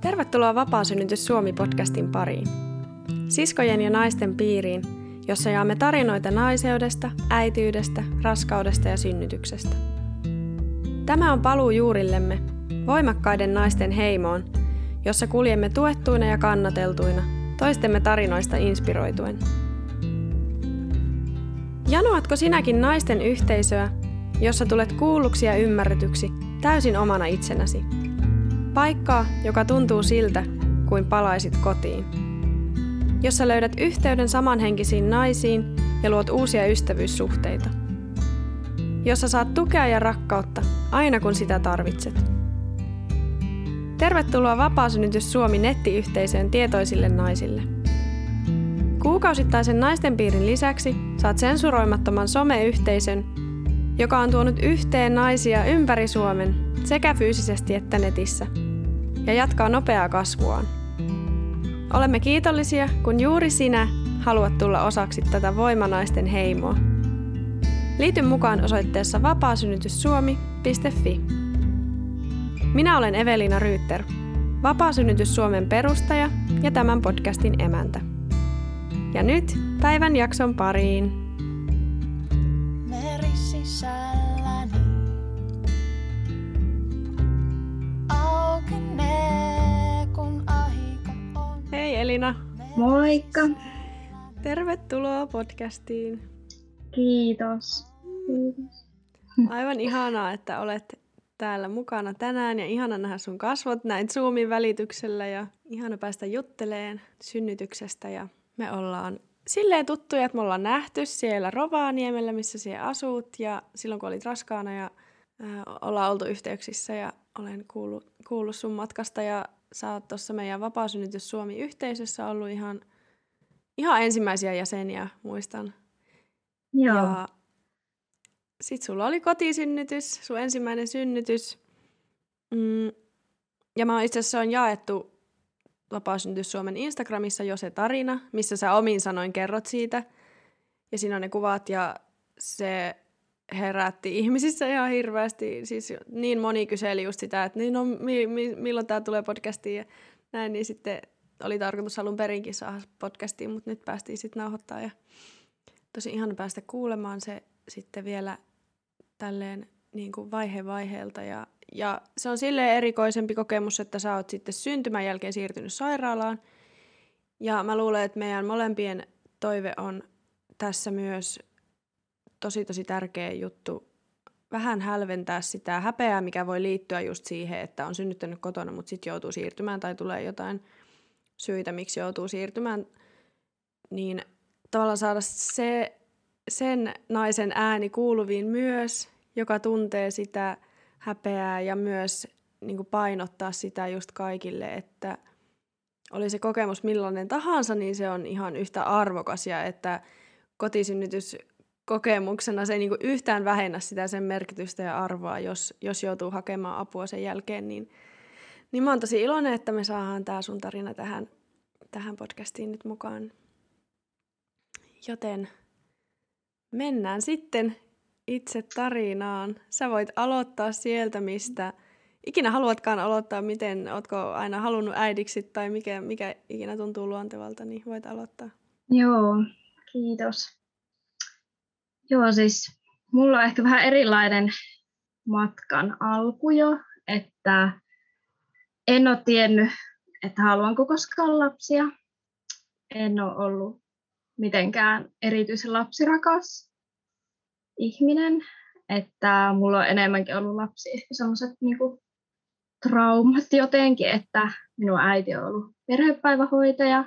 Tervetuloa Vapaasynnytys Suomi-podcastin pariin. Siskojen ja naisten piiriin, jossa jaamme tarinoita naiseudesta, äityydestä, raskaudesta ja synnytyksestä. Tämä on paluu juurillemme, voimakkaiden naisten heimoon, jossa kuljemme tuettuina ja kannateltuina, toistemme tarinoista inspiroituen. Janoatko sinäkin naisten yhteisöä, jossa tulet kuulluksi ja ymmärretyksi täysin omana itsenäsi? Paikkaa, joka tuntuu siltä, kuin palaisit kotiin. Jossa löydät yhteyden samanhenkisiin naisiin ja luot uusia ystävyyssuhteita. Jossa saat tukea ja rakkautta aina kun sitä tarvitset. Tervetuloa Vapaasynnytys Suomi nettiyhteisöön tietoisille naisille. Kuukausittaisen naisten piirin lisäksi saat sensuroimattoman someyhteisön, joka on tuonut yhteen naisia ympäri Suomen sekä fyysisesti että netissä – ja jatkaa nopeaa kasvuaan. Olemme kiitollisia, kun juuri sinä haluat tulla osaksi tätä voimanaisten heimoa. Liity mukaan osoitteessa vapaasynnytyssuomi.fi. Minä olen Evelina Ryytter, Vapaasynnytys Suomen perustaja ja tämän podcastin emäntä. Ja nyt päivän jakson pariin. Elina. Moikka. Tervetuloa podcastiin. Kiitos. Kiitos. Aivan ihanaa, että olet täällä mukana tänään ja ihana nähdä sun kasvot näin Zoomin välityksellä ja ihana päästä jutteleen synnytyksestä ja me ollaan silleen tuttuja, että me ollaan nähty siellä Rovaniemellä, missä siellä asut ja silloin kun olit raskaana ja äh, ollaan oltu yhteyksissä ja olen kuullut, kuullut sun matkasta ja sä oot tuossa meidän Vapaasynnytys Suomi-yhteisössä ollut ihan, ihan ensimmäisiä jäseniä, muistan. Joo. Ja sit sulla oli kotisynnytys, sun ensimmäinen synnytys. Mm, ja mä itse asiassa on jaettu Vapaasynnytys Suomen Instagramissa jo se tarina, missä sä omin sanoin kerrot siitä. Ja siinä on ne kuvat ja se herätti ihmisissä ihan hirveästi. Siis niin moni kyseli just sitä, että niin no, mi, mi, milloin tämä tulee podcastiin ja näin, niin sitten oli tarkoitus alun perinkin saada podcastiin, mutta nyt päästiin sitten nauhoittaa ja tosi ihana päästä kuulemaan se sitten vielä tälleen niin kuin vaihe vaiheelta ja, ja se on silleen erikoisempi kokemus, että sä oot sitten syntymän jälkeen siirtynyt sairaalaan. Ja mä luulen, että meidän molempien toive on tässä myös tosi tosi tärkeä juttu. Vähän hälventää sitä häpeää, mikä voi liittyä just siihen, että on synnyttänyt kotona, mutta sitten joutuu siirtymään tai tulee jotain syitä, miksi joutuu siirtymään, niin tavallaan saada se, sen naisen ääni kuuluviin myös, joka tuntee sitä häpeää ja myös niin kuin painottaa sitä just kaikille, että oli se kokemus millainen tahansa, niin se on ihan yhtä arvokas ja että kotisynnytys kokemuksena se ei niin yhtään vähennä sitä sen merkitystä ja arvoa, jos, jos joutuu hakemaan apua sen jälkeen, niin, niin mä oon tosi iloinen, että me saadaan tämä sun tarina tähän, tähän podcastiin nyt mukaan. Joten mennään sitten itse tarinaan. Sä voit aloittaa sieltä, mistä ikinä haluatkaan aloittaa, miten, ootko aina halunnut äidiksi tai mikä, mikä ikinä tuntuu luontevalta, niin voit aloittaa. Joo, kiitos. Joo, siis mulla on ehkä vähän erilainen matkan alku jo, että en ole tiennyt, että haluanko koskaan lapsia. En ole ollut mitenkään erityisen lapsirakas ihminen, että mulla on enemmänkin ollut lapsi ehkä sellaiset niinku traumat jotenkin, että minun äiti on ollut perhepäivähoitaja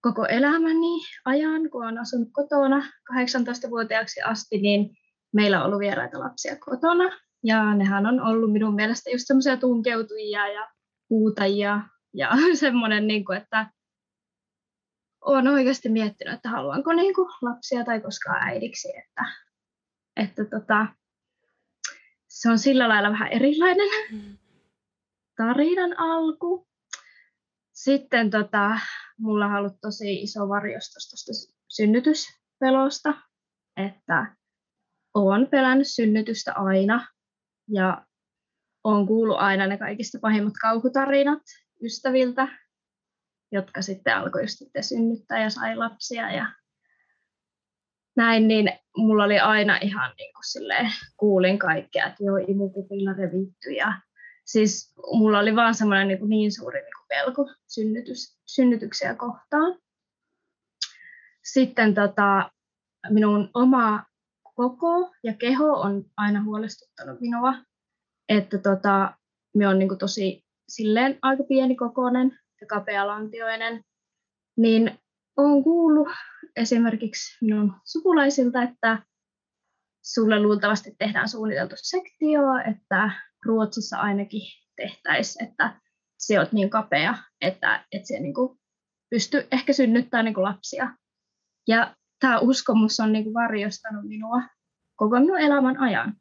koko elämäni ajan, kun olen asunut kotona 18-vuotiaaksi asti, niin meillä on ollut vieraita lapsia kotona. Ja nehän on ollut minun mielestä just semmoisia tunkeutujia ja huutajia ja semmoinen, niin kuin, että olen oikeasti miettinyt, että haluanko niin kuin lapsia tai koskaan äidiksi. Että, että tota, se on sillä lailla vähän erilainen mm. tarinan alku. Sitten tota, mulla on ollut tosi iso varjostus tuosta synnytyspelosta, että olen pelännyt synnytystä aina ja olen kuullut aina ne kaikista pahimmat kauhutarinat ystäviltä, jotka sitten alkoi sitten synnyttää ja sai lapsia ja näin, niin mulla oli aina ihan niin kuin silleen, kuulin kaikkea, että joo, imupupilla revitty ja siis mulla oli vaan semmoinen niin, kuin niin suuri niin kuin pelko synnytys, synnytyksiä kohtaan. Sitten tota, minun oma koko ja keho on aina huolestuttanut minua, että tota, me on niin kuin tosi silleen aika pienikokoinen ja kapealantioinen, niin olen kuullut esimerkiksi minun sukulaisilta, että sulle luultavasti tehdään suunniteltu sektio, että Ruotsissa ainakin tehtäisiin, että se on niin kapea, että, että se niin kuin pystyy ehkä synnyttämään niin lapsia. Ja tämä uskomus on niin varjostanut minua koko minun elämän ajan.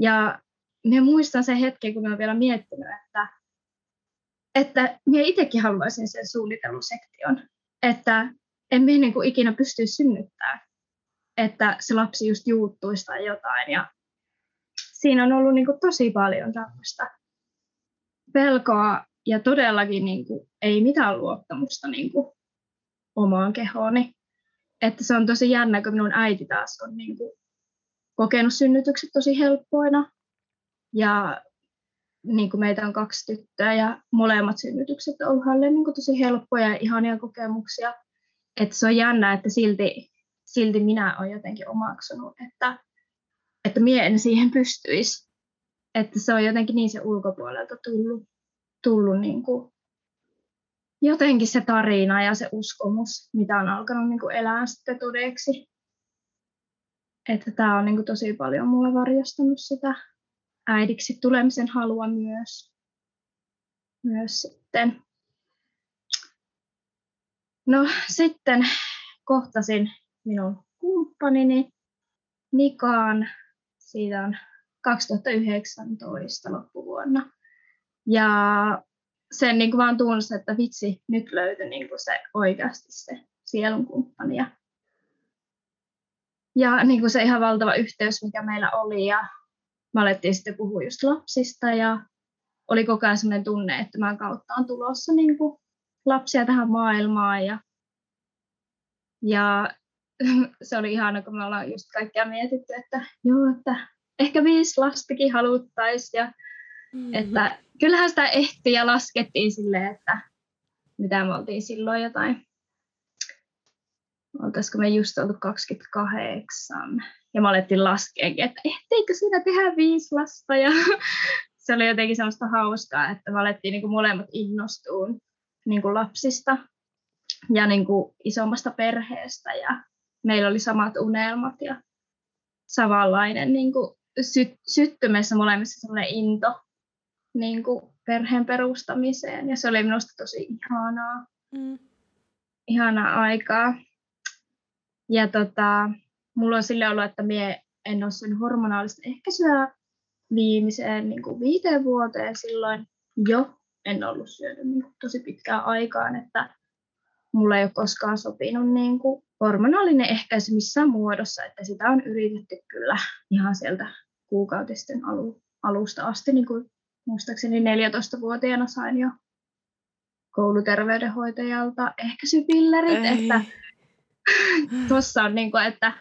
Ja minä muistan sen hetken, kun minä olen vielä miettinyt, että, että minä itsekin haluaisin sen suunnitellusektion, että en minä niin ikinä pysty synnyttämään, että se lapsi just juuttuisi tai jotain. Ja siinä on ollut niin kuin tosi paljon tämmöistä pelkoa ja todellakin niin kuin, ei mitään luottamusta niin kuin, omaan kehooni. Että se on tosi jännä, kun minun äiti taas on niin kuin, kokenut synnytykset tosi helppoina. Ja niin kuin meitä on kaksi tyttöä ja molemmat synnytykset on ollut hänelle niin kuin tosi helppoja ja ihania kokemuksia. Että se on jännä, että silti, silti minä olen jotenkin omaksunut, että, että minä en siihen pystyisi. Että se on jotenkin niin se ulkopuolelta tullut, tullut niin kuin jotenkin se tarina ja se uskomus, mitä on alkanut niin kuin elää sitten todeksi. Että tämä on niin kuin tosi paljon mulle varjostanut sitä äidiksi tulemisen halua myös, myös sitten. No sitten kohtasin minun kumppanini Mikaan, siitä on 2019 loppuvuonna. Ja sen niin kuin vaan tunsi, että vitsi, nyt löytyi niin kuin se oikeasti se sielun kumppani. Ja, ja niin kuin se ihan valtava yhteys, mikä meillä oli. Ja me alettiin sitten puhua just lapsista ja oli koko ajan sellainen tunne, että tämän kautta on tulossa niin kuin lapsia tähän maailmaan. Ja, ja se oli ihana, kun me ollaan just kaikkia mietitty, että joo, että ehkä viisi lastakin haluttaisiin ja mm-hmm. että kyllähän sitä ehti ja laskettiin silleen, että mitä me oltiin silloin jotain. Oltaisiko me just oltu 28. Ja me alettiin laskeekin, että etteikö siinä tehdä viisi lasta. Ja se oli jotenkin semmoista hauskaa, että me alettiin niin kuin molemmat innostuun niin kuin lapsista ja niin kuin isommasta perheestä. Ja meillä oli samat unelmat ja samanlainen niin kuin sy- syttymessä molemmissa semmoinen into niin kuin perheen perustamiseen ja se oli minusta tosi ihanaa, mm. ihanaa aikaa. Ja tota, mulla on sille ollut, että mie en ole sen hormonaalista ehkäisyä viimeiseen niin kuin viiteen vuoteen silloin jo en ollut syönyt niin kuin tosi pitkään aikaan, että mulla ei ole koskaan sopinut niin kuin hormonaalinen ehkäisy missään muodossa, että sitä on yritetty kyllä ihan sieltä kuukautisten alusta asti niin kuin muistaakseni 14-vuotiaana sain jo kouluterveydenhoitajalta ehkäisypillerit, Ei. että tuossa on niin kuin, että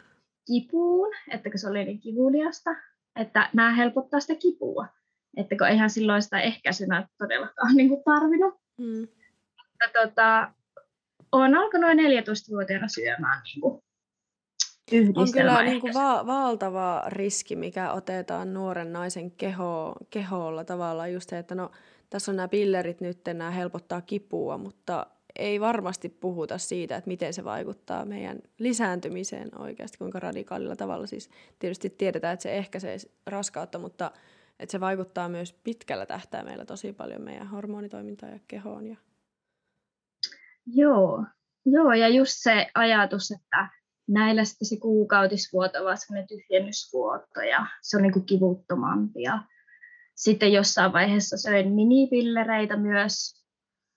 kipuun, että se oli niin kivuliasta, että nämä helpottaa sitä kipua. Että kun eihän silloin sitä ehkäisynä todellakaan niin kuin tarvinnut. Mm. Mutta tota, olen alkanut 14-vuotiaana syömään niin kuin on kyllä niin kuin va- valtava riski, mikä otetaan nuoren naisen keho, keholla tavallaan just se, että no tässä on nämä pillerit nyt, nämä helpottaa kipua, mutta ei varmasti puhuta siitä, että miten se vaikuttaa meidän lisääntymiseen oikeasti, kuinka radikaalilla tavalla. Siis tietysti tiedetään, että se ehkäisee raskautta, mutta että se vaikuttaa myös pitkällä tähtäimellä tosi paljon meidän hormonitoimintaan ja kehoon. Ja... Joo. Joo, ja just se ajatus, että näillä sitten se kuukautisvuoto semmoinen tyhjennysvuoto ja se on niin kuin kivuttomampi. Ja sitten jossain vaiheessa söin minipillereitä myös,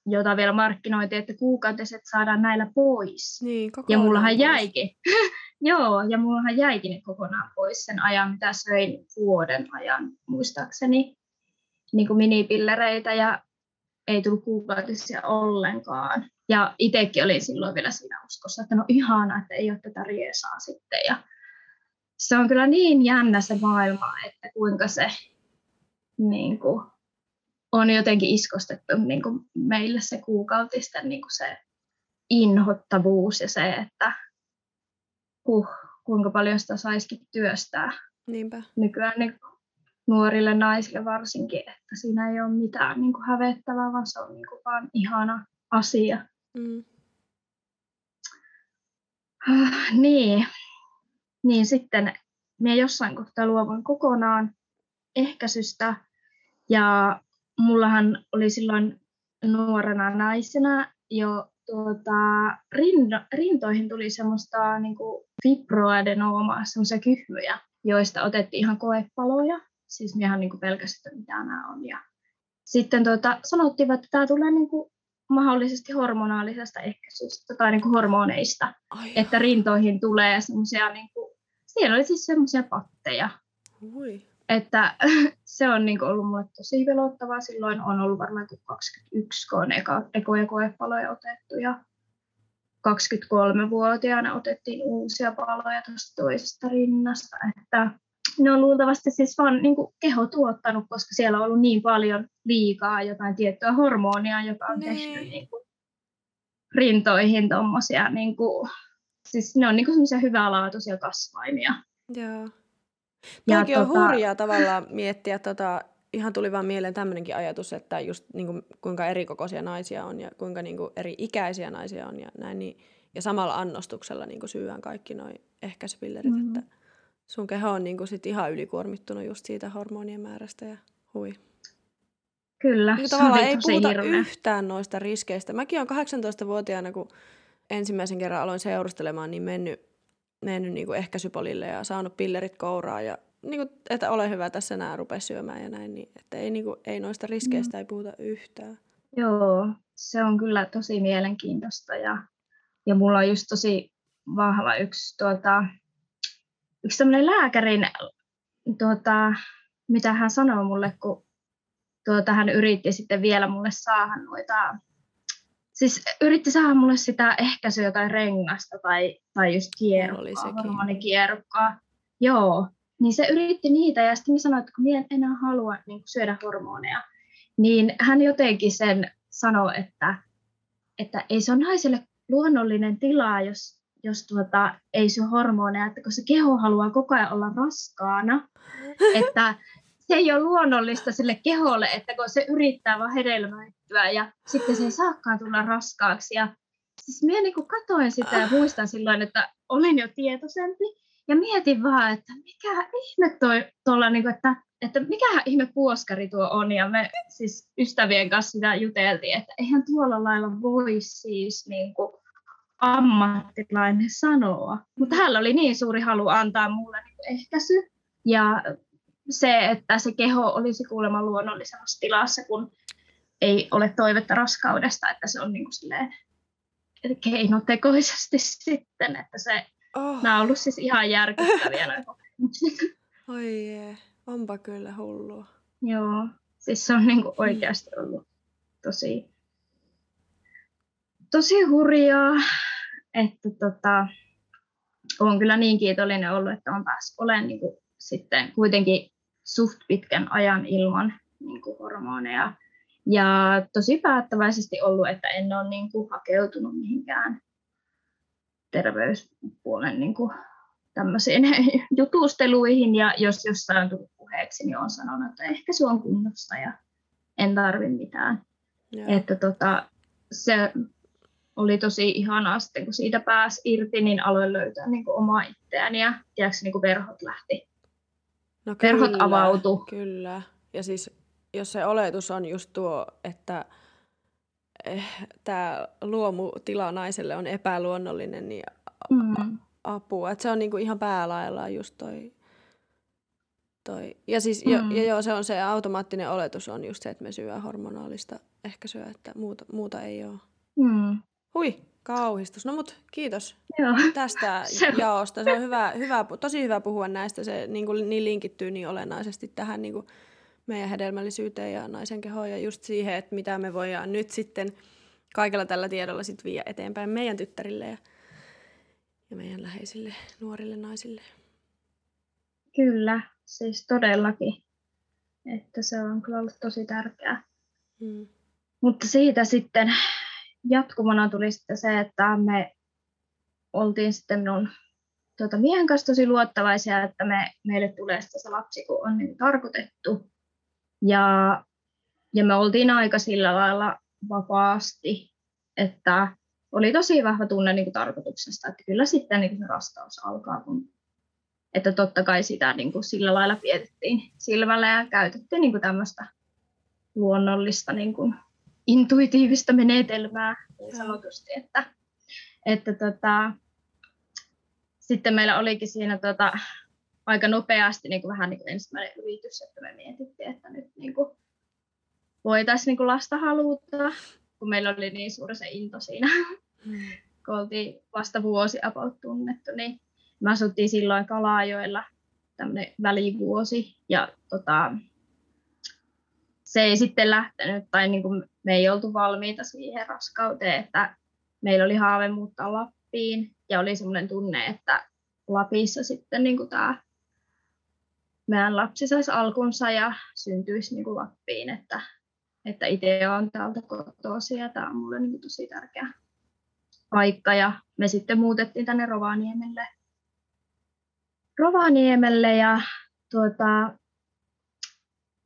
jota vielä markkinoitiin, että kuukautiset saadaan näillä pois. Niin, ja mullahan jäikin. Joo, ja mullahan jäikin ne kokonaan pois sen ajan, mitä söin vuoden ajan muistaakseni. niin kuin minipillereitä ja ei tullut kuukautisia ollenkaan. Ja itsekin olin silloin vielä siinä uskossa, että no ihana, että ei ole tätä riesaa sitten. Ja se on kyllä niin jännä se maailma, että kuinka se niin kuin, on jotenkin iskostettu niin kuin meille se kuukautisten niin kuin se inhottavuus ja se, että huh, kuinka paljon sitä saisikin työstää. Niinpä. Nykyään niin nuorille naisille varsinkin, että siinä ei ole mitään niin kuin hävettävää, vaan se on niin kuin vaan ihana asia. Mm. Uh, niin. niin, sitten minä jossain kohtaa luovun kokonaan ehkäisystä ja mullahan oli silloin nuorena naisena jo tuota, rinno, rintoihin tuli semmoista niin fibroadenoomaa, semmoisia kyhmyjä, joista otettiin ihan koepaloja. Siis ihan niin pelkästään, että mitä nämä on. Ja sitten tuota, sanottiin, että tämä tulee niin kuin mahdollisesti hormonaalisesta ehkäisystä tai niin kuin hormoneista, Ai että rintoihin tulee semmoisia, niin kuin, siellä oli siis semmoisia patteja. Ui. Että se on niin ollut mulle tosi pelottavaa. Silloin on ollut varmaan 21, kun on eka, ekoja koepaloja otettu ja 23-vuotiaana otettiin uusia paloja tuosta toisesta rinnasta. Että ne on luultavasti siis vaan niin kuin keho tuottanut, koska siellä on ollut niin paljon liikaa jotain tiettyä hormonia, joka on niin. tehnyt niin kuin rintoihin tuommoisia, niin kuin, siis ne on niin kuin hyvälaatuisia kasvaimia. Joo. Toikin on tota... hurjaa tavallaan miettiä, tota, ihan tuli vaan mieleen tämmöinenkin ajatus, että just niin kuin, kuinka erikokoisia naisia on ja kuinka niin kuin, eri ikäisiä naisia on ja näin, niin, ja samalla annostuksella niin syödään kaikki noin ehkäisypillerit, mm-hmm. että sun keho on niin kuin, sit ihan ylikuormittunut just siitä hormonien määrästä ja hui. Kyllä, niin, tavallaan ei puhuta hirveä. yhtään noista riskeistä. Mäkin olen 18-vuotiaana, kun ensimmäisen kerran aloin seurustelemaan, niin mennyt mennyt niin kuin ehkäisypolille ja saanut pillerit kouraa ja niin kuin, että ole hyvä tässä nää rupea syömään ja näin, niin että ei, niin kuin, ei noista riskeistä mm. ei puhuta yhtään. Joo, se on kyllä tosi mielenkiintoista ja, ja mulla on just tosi vahva yksi, tuota, yksi tämmöinen lääkärin, tuota, mitä hän sanoi mulle, kun tuota, hän yritti sitten vielä mulle saada noita Siis yritti saada mulle sitä ehkäisyä tai rengasta tai, tai just kierrokkaa, hormonikierrokkaa. Joo, niin se yritti niitä ja sitten mä sanoin, että kun en enää halua niin syödä hormoneja, niin hän jotenkin sen sanoi, että, että ei se ole naiselle luonnollinen tila, jos, jos tuota, ei syö hormoneja, että kun se keho haluaa koko ajan olla raskaana, että se ei ole luonnollista sille keholle, että kun se yrittää vaan hedelmöittyä ja sitten se ei saakaan tulla raskaaksi. Ja siis minä niin kuin katoin sitä ja muistan silloin, että olin jo tietoisempi ja mietin vaan, että mikä ihme toi tuolla, niin kuin, että, että mikä ihme puoskari tuo on. Ja me siis ystävien kanssa sitä juteltiin, että eihän tuolla lailla voi siis niin kuin, ammattilainen sanoa. Mutta hänellä oli niin suuri halu antaa mulle niin ehkäisy. Ja se, että se keho olisi kuulemma luonnollisessa tilassa, kun ei ole toivetta raskaudesta, että se on niin kuin silleen keinotekoisesti sitten, että se, oh. nämä on ollut siis ihan järkyttäviä Oi jee, onpa kyllä hullua. Joo, siis se on niin kuin oikeasti ollut tosi, tosi hurjaa, että tota, on kyllä niin kiitollinen ollut, että on päässyt olemaan niin kuin sitten kuitenkin suht pitkän ajan ilman niin kuin hormoneja. Ja tosi päättäväisesti ollut, että en ole niin kuin, hakeutunut mihinkään terveyspuolen niin kuin, tämmöisiin jutusteluihin. Ja jos jossain on tullut puheeksi, niin olen sanonut, että ehkä se on kunnossa ja en tarvi mitään. Joo. Että tota, se oli tosi ihanaa sitten, kun siitä pääsi irti, niin aloin löytää niin kuin, omaa itseäni ja tiedätkö, niin kuin verhot lähti No kyllä, avautu. Kyllä. Ja siis jos se oletus on just tuo, että eh, tämä luomutila naiselle on epäluonnollinen, niin mm. apua. Että se on niinku ihan päälaillaan just toi. toi. Ja, siis, mm. ja, ja joo, se on se automaattinen oletus on just se, että me syö hormonaalista ehkäisyä, että muuta, muuta ei ole. Mm. Hui, Kauhistus. No mut kiitos Joo. tästä se jaosta. Se on hyvä, hyvä, tosi hyvä puhua näistä. Se niin, kuin, niin linkittyy niin olennaisesti tähän niin kuin meidän hedelmällisyyteen ja naisen kehoon ja just siihen, että mitä me voidaan nyt sitten kaikella tällä tiedolla sit viedä eteenpäin meidän tyttärille ja, ja meidän läheisille nuorille naisille. Kyllä, siis todellakin. Että se on kyllä ollut tosi tärkeää. Hmm. Mutta siitä sitten jatkumana tuli sitten se, että me oltiin sitten minun tuota, miehen kanssa tosi luottavaisia, että me, meille tulee se lapsi, kun on niin tarkoitettu. Ja, ja me oltiin aika sillä lailla vapaasti, että oli tosi vahva tunne niin kuin tarkoituksesta, että kyllä sitten niin kuin se rastaus alkaa, kun, että totta kai sitä niin kuin sillä lailla pietettiin silmällä ja käytettiin niin kuin tämmöistä luonnollista niin kuin intuitiivista menetelmää niin sanotusti, että, että tota, sitten meillä olikin siinä tota, aika nopeasti niin kuin vähän niin kuin ensimmäinen yritys, että me mietittiin, että nyt niin kuin voitaisiin niin kuin lasta haluta, kun meillä oli niin suuri se into siinä, mm. kun oltiin vasta vuosi about tunnettu, niin me asuttiin silloin Kalajoella tämmöinen välivuosi, ja tota, se ei sitten lähtenyt, tai niin kuin me ei oltu valmiita siihen raskauteen, että meillä oli haave muuttaa Lappiin, ja oli semmoinen tunne, että Lapissa sitten niin kuin tämä meidän lapsi saisi alkunsa ja syntyisi niin kuin Lappiin, että, että itse olen täältä kotoisin ja tämä on mulle niin kuin tosi tärkeä paikka. Ja me sitten muutettiin tänne Rovaniemelle, Rovaniemelle ja tuota,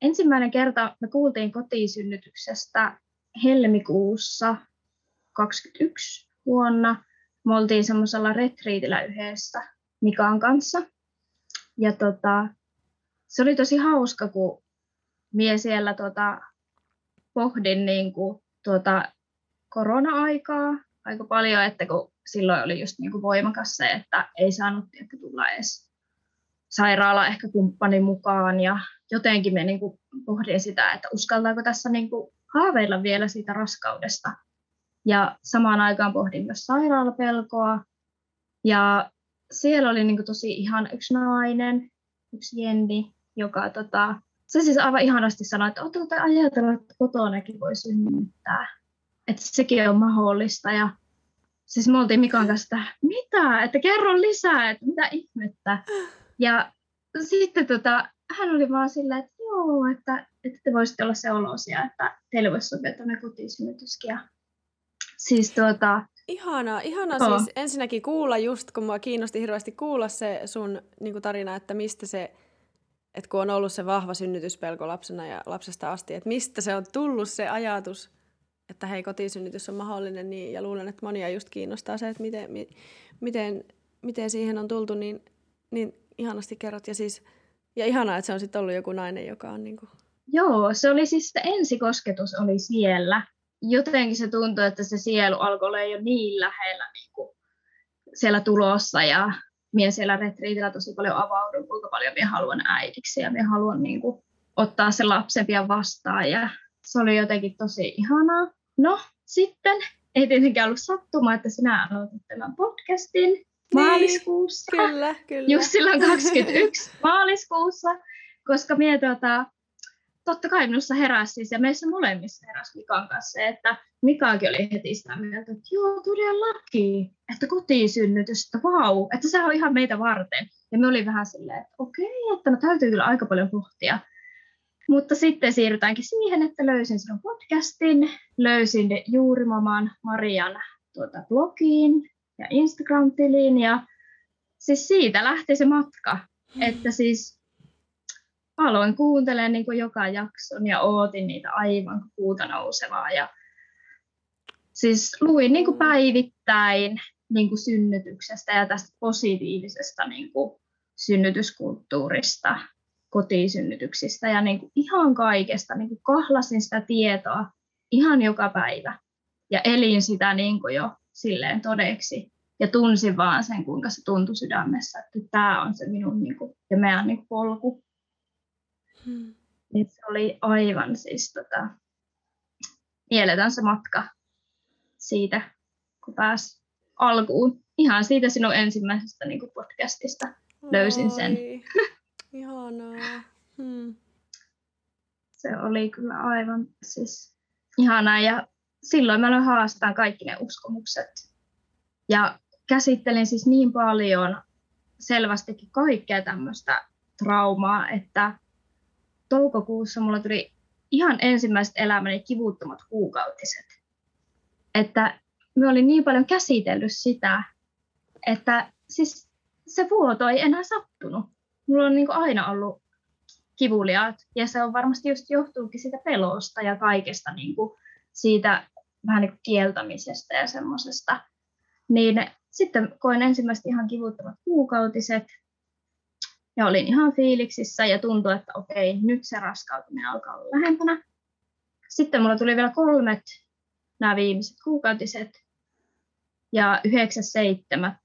ensimmäinen kerta me kuultiin kotisynnytyksestä helmikuussa 2021 vuonna. Me oltiin semmoisella retriitillä yhdessä Mikan kanssa. Ja tota, se oli tosi hauska, kun mie siellä tota, pohdin niin kuin, tuota, korona-aikaa aika paljon, että kun silloin oli just niin kuin voimakas se, että ei saanut että tulla edes sairaala ehkä kumppanin mukaan ja jotenkin me niin pohdin sitä, että uskaltaako tässä niin kuin haaveilla vielä siitä raskaudesta. Ja samaan aikaan pohdin myös sairaalapelkoa. Ja siellä oli niin kuin tosi ihan yksi nainen, yksi Jenni, joka tota, se siis aivan ihanasti sanoi, että oletteko te ajatellut, että kotonakin voi synnyttää. Että sekin on mahdollista. Ja siis me oltiin Mikan kanssa, että mitä, että kerro lisää, että mitä ihmettä. Ja sitten tota, hän oli vaan silleen, että joo, että, että te voisitte olla se olosia, että teille voisi sopia tuonne kotisynnytyskin. Ja siis tuota, Ihana, ihana oh. siis ensinnäkin kuulla just, kun mua kiinnosti hirveästi kuulla se sun niin tarina, että mistä se että kun on ollut se vahva synnytyspelko lapsena ja lapsesta asti, että mistä se on tullut se ajatus, että hei, kotisynnytys on mahdollinen, niin, ja luulen, että monia just kiinnostaa se, että miten, mi, miten, miten siihen on tultu, niin, niin ihanasti kerrot. Ja, siis, ja ihanaa, että se on sitten ollut joku nainen, joka on niin kuin... Joo, se oli siis se ensikosketus oli siellä. Jotenkin se tuntui, että se sielu alkoi olla jo niin lähellä niin kuin siellä tulossa ja minä siellä retriitillä tosi paljon avaudun, kuinka paljon minä haluan äidiksi ja minä haluan niin kuin, ottaa sen lapsen pian vastaan ja se oli jotenkin tosi ihanaa. No sitten ei tietenkään ollut sattuma, että sinä aloitit tämän podcastin niin, maaliskuussa. Kyllä, kyllä. Just silloin 21 maaliskuussa, koska minä tuota, totta kai minussa heräsi siis, ja meissä molemmissa heräsi Mikan kanssa se, että Mikaakin oli heti sitä mieltä, että joo, todellakin, että kotisynnytys, että vau, että se on ihan meitä varten. Ja me oli vähän silleen, että okei, että no täytyy kyllä aika paljon pohtia. Mutta sitten siirrytäänkin siihen, että löysin sinun podcastin, löysin Juurimaman Marian tuota blogiin ja Instagram-tiliin ja siis siitä lähti se matka. Että siis aloin kuuntelemaan niin kuin joka jakson ja ootin niitä aivan kuuta nousevaa. Ja siis luin niin kuin mm. päivittäin niin kuin synnytyksestä ja tästä positiivisesta niin kuin synnytyskulttuurista, kotisynnytyksistä ja niin kuin ihan kaikesta. Niin kuin kahlasin sitä tietoa ihan joka päivä ja elin sitä niin kuin jo silleen todeksi. Ja tunsin vaan sen, kuinka se tuntui sydämessä, että tämä on se minun niin kuin, ja meidän niin kuin polku. Hmm. Niin se oli aivan siis tota, mieletön se matka siitä, kun pääsi alkuun. Ihan siitä sinun ensimmäisestä niin kuin podcastista löysin sen. Ihanaa. Hmm. se oli kyllä aivan siis ihanaa ja silloin mä aloin haastaa kaikki ne uskomukset. Ja käsittelin siis niin paljon selvästikin kaikkea tämmöistä traumaa, että toukokuussa mulla tuli ihan ensimmäiset elämäni kivuttomat kuukautiset. Että me olin niin paljon käsitellyt sitä, että siis se vuoto ei enää sattunut. Mulla on niin aina ollut kivuliaat, ja se on varmasti just johtuukin siitä pelosta ja kaikesta niin kuin siitä vähän niin kuin kieltämisestä ja semmoisesta. Niin sitten koin ensimmäiset ihan kivuttomat kuukautiset, ja olin ihan fiiliksissä ja tuntui, että okei, nyt se raskautuminen alkaa olla lähempänä. Sitten mulla tuli vielä kolmet nämä viimeiset kuukautiset ja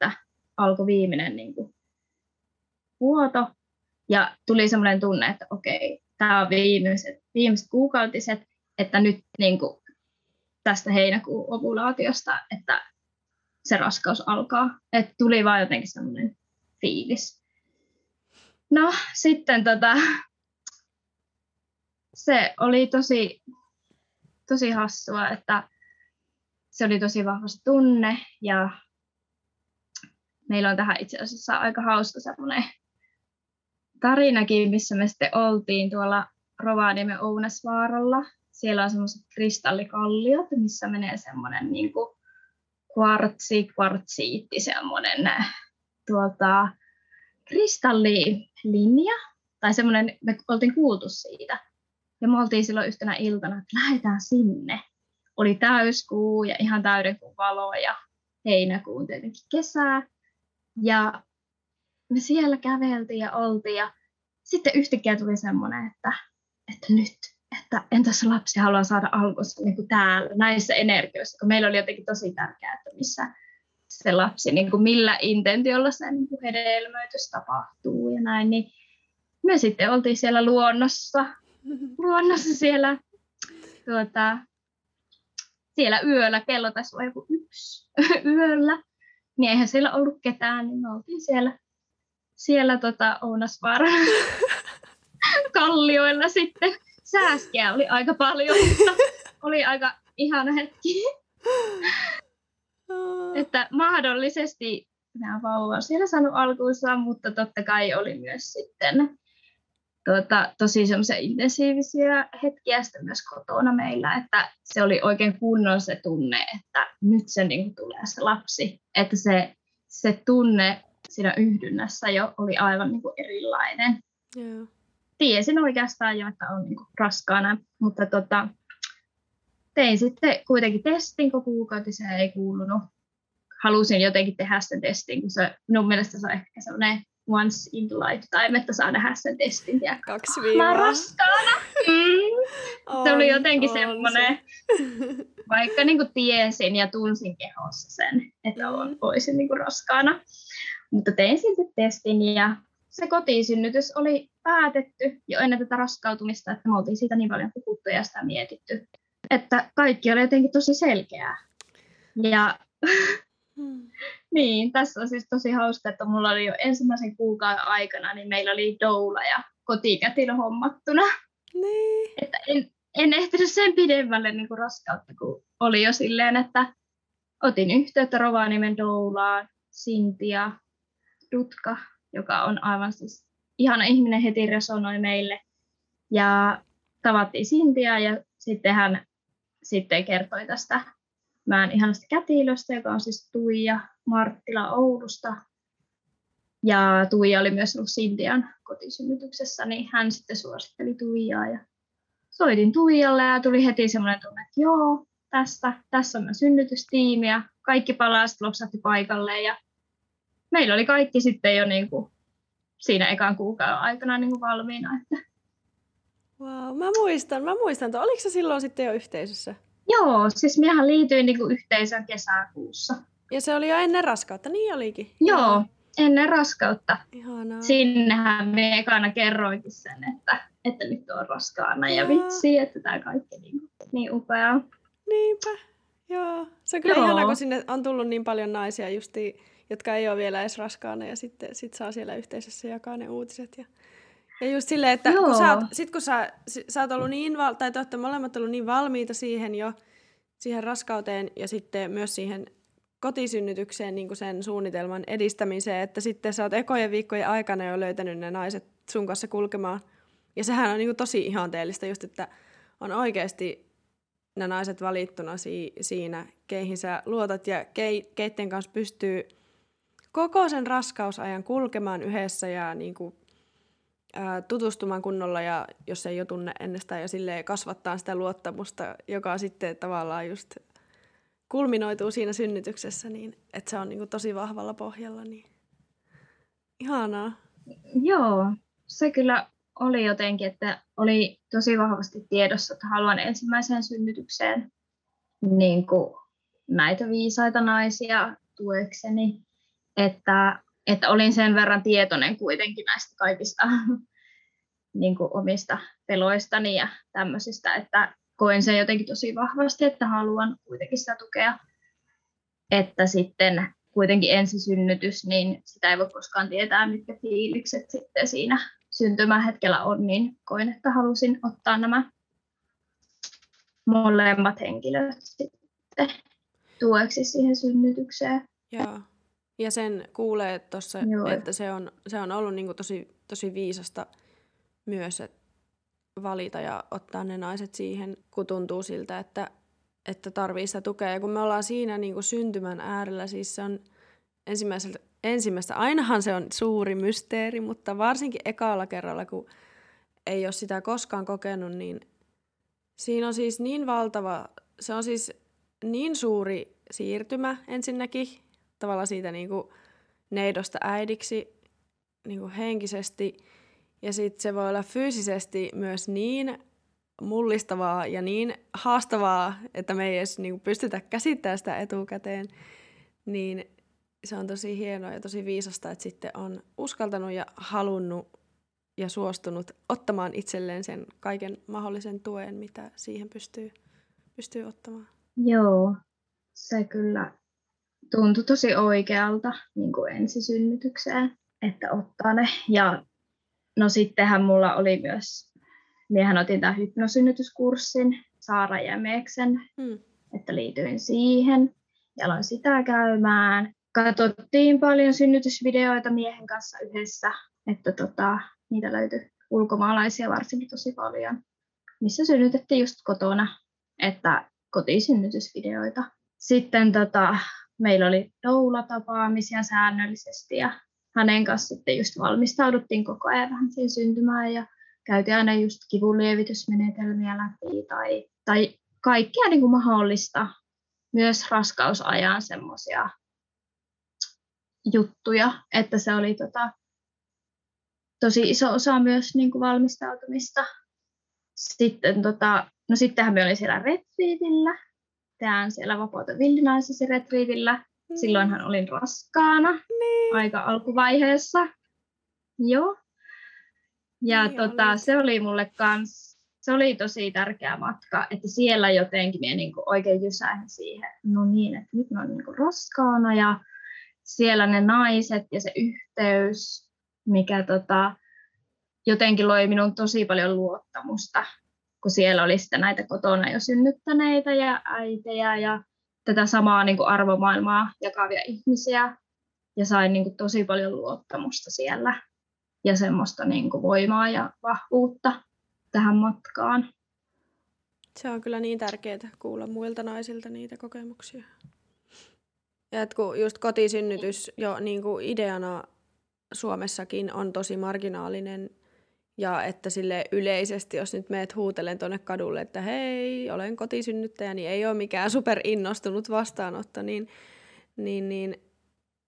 9.7. alkoi viimeinen niin kuin, vuoto ja tuli semmoinen tunne, että okei, tämä on viimeiset, viimeiset kuukautiset, että nyt niin kuin, tästä heinäkuun ovulaatiosta, että se raskaus alkaa. Että tuli vaan jotenkin semmoinen fiilis. No sitten tota, se oli tosi, tosi hassua, että se oli tosi vahva se tunne ja meillä on tähän itse asiassa aika hauska semmoinen tarinakin, missä me sitten oltiin tuolla Rovaniemen Ounasvaaralla. Siellä on semmoiset kristallikalliot, missä menee semmoinen niin kvartsi, kvartsiitti, semmoinen tuolta kristallilinja, tai semmoinen, me oltiin kuultu siitä. Ja me oltiin silloin yhtenä iltana, että lähdetään sinne. Oli täyskuu ja ihan täydenkuun valo ja heinäkuun tietenkin kesää. Ja me siellä käveltiin ja oltiin ja sitten yhtäkkiä tuli semmoinen, että, että nyt, että entäs lapsi haluaa saada alkunsa niin täällä näissä energioissa, kun meillä oli jotenkin tosi tärkeää, että missä se lapsi, niin kuin millä intentiolla se niin kuin hedelmöitys tapahtuu ja näin, niin me sitten oltiin siellä luonnossa, luonnossa siellä, tuota, siellä yöllä, kello taisi olla joku yksi yöllä, niin eihän siellä ollut ketään, niin me oltiin siellä, siellä tota Ounasvaaran kallioilla sitten. Sääskiä oli aika paljon, mutta oli aika ihana hetki. Että mahdollisesti nämä vauva on siellä saanut alkuunsa, mutta totta kai oli myös sitten tuota, tosi semmoisia intensiivisiä hetkiä sitten myös kotona meillä, että se oli oikein kunnon se tunne, että nyt se niin kuin, tulee se lapsi, että se, se tunne siinä yhdynnässä jo oli aivan niin kuin, erilainen. Yeah. Tiesin oikeastaan jo, että on niin kuin, raskaana, mutta tota, tein sitten kuitenkin testin, kun kuukautisen ei kuulunut. Halusin jotenkin tehdä sen testin, kun se minun mielestä se on ehkä sellainen once in lifetime, että saa nähdä sen testin. Ja Kaksi viivaa. Mä raskaana. Mm. On, se oli jotenkin on semmoinen, se. vaikka niin kuin tiesin ja tunsin kehossa sen, että on, mm. olisin niin kuin raskaana. Mutta tein sitten testin ja se kotisynnytys oli päätetty jo ennen tätä raskautumista, että me oltiin siitä niin paljon puhuttu ja sitä mietitty että kaikki oli jotenkin tosi selkeää. Ja hmm. niin, tässä on siis tosi hauska, että mulla oli jo ensimmäisen kuukauden aikana, niin meillä oli doula ja kotikätilö hommattuna. Niin. Että en, en ehtinyt sen pidemmälle niin kuin raskautta, kun oli jo silleen, että otin yhteyttä Rovaniemen doulaan, Sintia, Dutka, joka on aivan siis ihana ihminen, heti resonoi meille. Ja tavattiin Sintia ja sitten hän sitten kertoi tästä Mään ihanasta kätilöstä, joka on siis Tuija Marttila Oulusta. Ja Tuija oli myös ollut Sintian kotisynnytyksessä, niin hän sitten suositteli Tuijaa. Ja soitin Tuijalle ja tuli heti semmoinen tunne, että joo, tästä, tässä on synnytystiimi ja kaikki palaset loksahti paikalle ja meillä oli kaikki sitten jo niin kuin siinä ekan kuukauden aikana niin kuin valmiina, että Wow, mä muistan, mä muistan. Tuo. Oliko se silloin sitten jo yhteisössä? Joo, siis minähän liityin niin yhteisön kesäkuussa. Ja se oli jo ennen raskautta, niin olikin. Joo, ennen raskautta. Ihanaa. Sinnehän me ekana kerroinkin sen, että, että nyt on raskaana ja vitsi, että tämä kaikki niin, niin upeaa. Niinpä, joo. Se on kyllä joo. ihanaa, kun sinne on tullut niin paljon naisia justi, jotka ei ole vielä edes raskaana ja sitten sit saa siellä yhteisössä jakaa ne uutiset. Ja Ja just silleen, että kun sä, oot, sit kun sä, sä oot ollut niin, val- tai te olette molemmat ollut niin valmiita siihen jo, siihen raskauteen ja sitten myös siihen kotisynnytykseen niin kuin sen suunnitelman edistämiseen, että sitten sä oot ekojen viikkojen aikana jo löytänyt ne naiset sun kanssa kulkemaan. Ja sehän on niin kuin tosi ihanteellista just, että on oikeasti ne naiset valittuna si- siinä, keihin sä luotat ja ke- keitten kanssa pystyy koko sen raskausajan kulkemaan yhdessä ja niin kuin, ää, tutustumaan kunnolla ja jos ei jo tunne ennestään ja sille kasvattaa sitä luottamusta, joka sitten tavallaan just kulminoituu siinä synnytyksessä, niin että se on niin kuin tosi vahvalla pohjalla. Niin. Ihanaa. Joo, se kyllä oli jotenkin, että oli tosi vahvasti tiedossa, että haluan ensimmäiseen synnytykseen niin kuin näitä viisaita naisia tuekseni, että, että olin sen verran tietoinen kuitenkin näistä kaikista niin kuin omista peloistani ja tämmöisistä, että koen sen jotenkin tosi vahvasti, että haluan kuitenkin sitä tukea, että sitten kuitenkin ensisynnytys, niin sitä ei voi koskaan tietää, mitkä fiilikset sitten siinä syntymähetkellä on, niin koin, että halusin ottaa nämä molemmat henkilöt sitten tueksi siihen synnytykseen. Joo. Ja sen kuulee tuossa, että se on, se on ollut niin tosi, tosi viisasta myös että valita ja ottaa ne naiset siihen, kun tuntuu siltä, että, että tarvii sitä tukea. Ja kun me ollaan siinä niin kuin syntymän äärellä, siis se on ensimmäiseltä ensimmäistä. Ainahan se on suuri mysteeri, mutta varsinkin ekalla kerralla, kun ei ole sitä koskaan kokenut, niin siinä on siis niin valtava, se on siis niin suuri siirtymä ensinnäkin, tavallaan siitä niin kuin neidosta äidiksi niin kuin henkisesti, ja sitten se voi olla fyysisesti myös niin mullistavaa ja niin haastavaa, että me ei edes niin kuin pystytä käsittämään sitä etukäteen, niin se on tosi hienoa ja tosi viisasta, että sitten on uskaltanut ja halunnut ja suostunut ottamaan itselleen sen kaiken mahdollisen tuen, mitä siihen pystyy, pystyy ottamaan. Joo, se kyllä tuntui tosi oikealta niin kuin ensisynnytykseen, että ottaa ne. Ja no sittenhän mulla oli myös, miehän otin tämän hypnosynnytyskurssin Saara Jämeksen, hmm. että liityin siihen ja aloin sitä käymään katsottiin paljon synnytysvideoita miehen kanssa yhdessä, että tota, niitä löytyi ulkomaalaisia varsinkin tosi paljon, missä synnytettiin just kotona, että kotisynnytysvideoita. Sitten tota, meillä oli doula-tapaamisia säännöllisesti ja hänen kanssa sitten just valmistauduttiin koko ajan vähän siihen syntymään ja käytiin aina just kivunlievitysmenetelmiä läpi tai, tai kaikkea niin kuin mahdollista, myös raskausajan semmoisia juttuja, että se oli tota, tosi iso osa myös niin kuin valmistautumista. Sitten, tota, no sittenhän me oli siellä retriitillä, tehdään siellä Vapauta villinaisessa retriitillä. Mm. Silloinhan olin raskaana niin. aika alkuvaiheessa. Joo. Ja niin tota, se oli mulle kans, se oli tosi tärkeä matka, että siellä jotenkin minä niinku oikein jysäin siihen, no niin, että nyt mä olen niinku raskaana ja siellä ne naiset ja se yhteys, mikä tota, jotenkin loi minun tosi paljon luottamusta, kun siellä oli sitten näitä kotona jo synnyttäneitä ja äitejä ja tätä samaa niin kuin arvomaailmaa jakavia ihmisiä ja sain niin kuin tosi paljon luottamusta siellä ja semmoista niin kuin voimaa ja vahvuutta tähän matkaan. Se on kyllä niin tärkeää kuulla muilta naisilta niitä kokemuksia. Ja että kun just kotisynnytys jo niin kuin ideana Suomessakin on tosi marginaalinen ja että sille yleisesti, jos nyt meet huutelen tuonne kadulle, että hei, olen kotisynnyttäjä, niin ei ole mikään super innostunut vastaanotto, niin, niin, niin,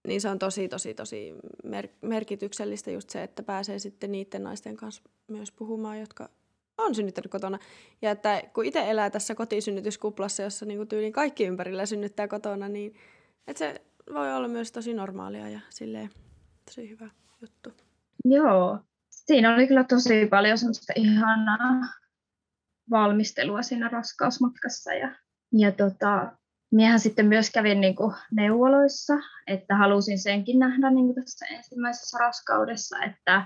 niin se on tosi, tosi, tosi mer- merkityksellistä just se, että pääsee sitten niiden naisten kanssa myös puhumaan, jotka on synnyttänyt kotona. Ja että kun itse elää tässä kotisynnytyskuplassa, jossa niin tyyliin kaikki ympärillä synnyttää kotona, niin että se voi olla myös tosi normaalia ja silleen tosi hyvä juttu. Joo, siinä oli kyllä tosi paljon semmoista ihanaa valmistelua siinä raskausmatkassa. Ja, ja tota, miehän sitten myös kävin niin kuin neuvoloissa, että halusin senkin nähdä niin kuin tässä ensimmäisessä raskaudessa, että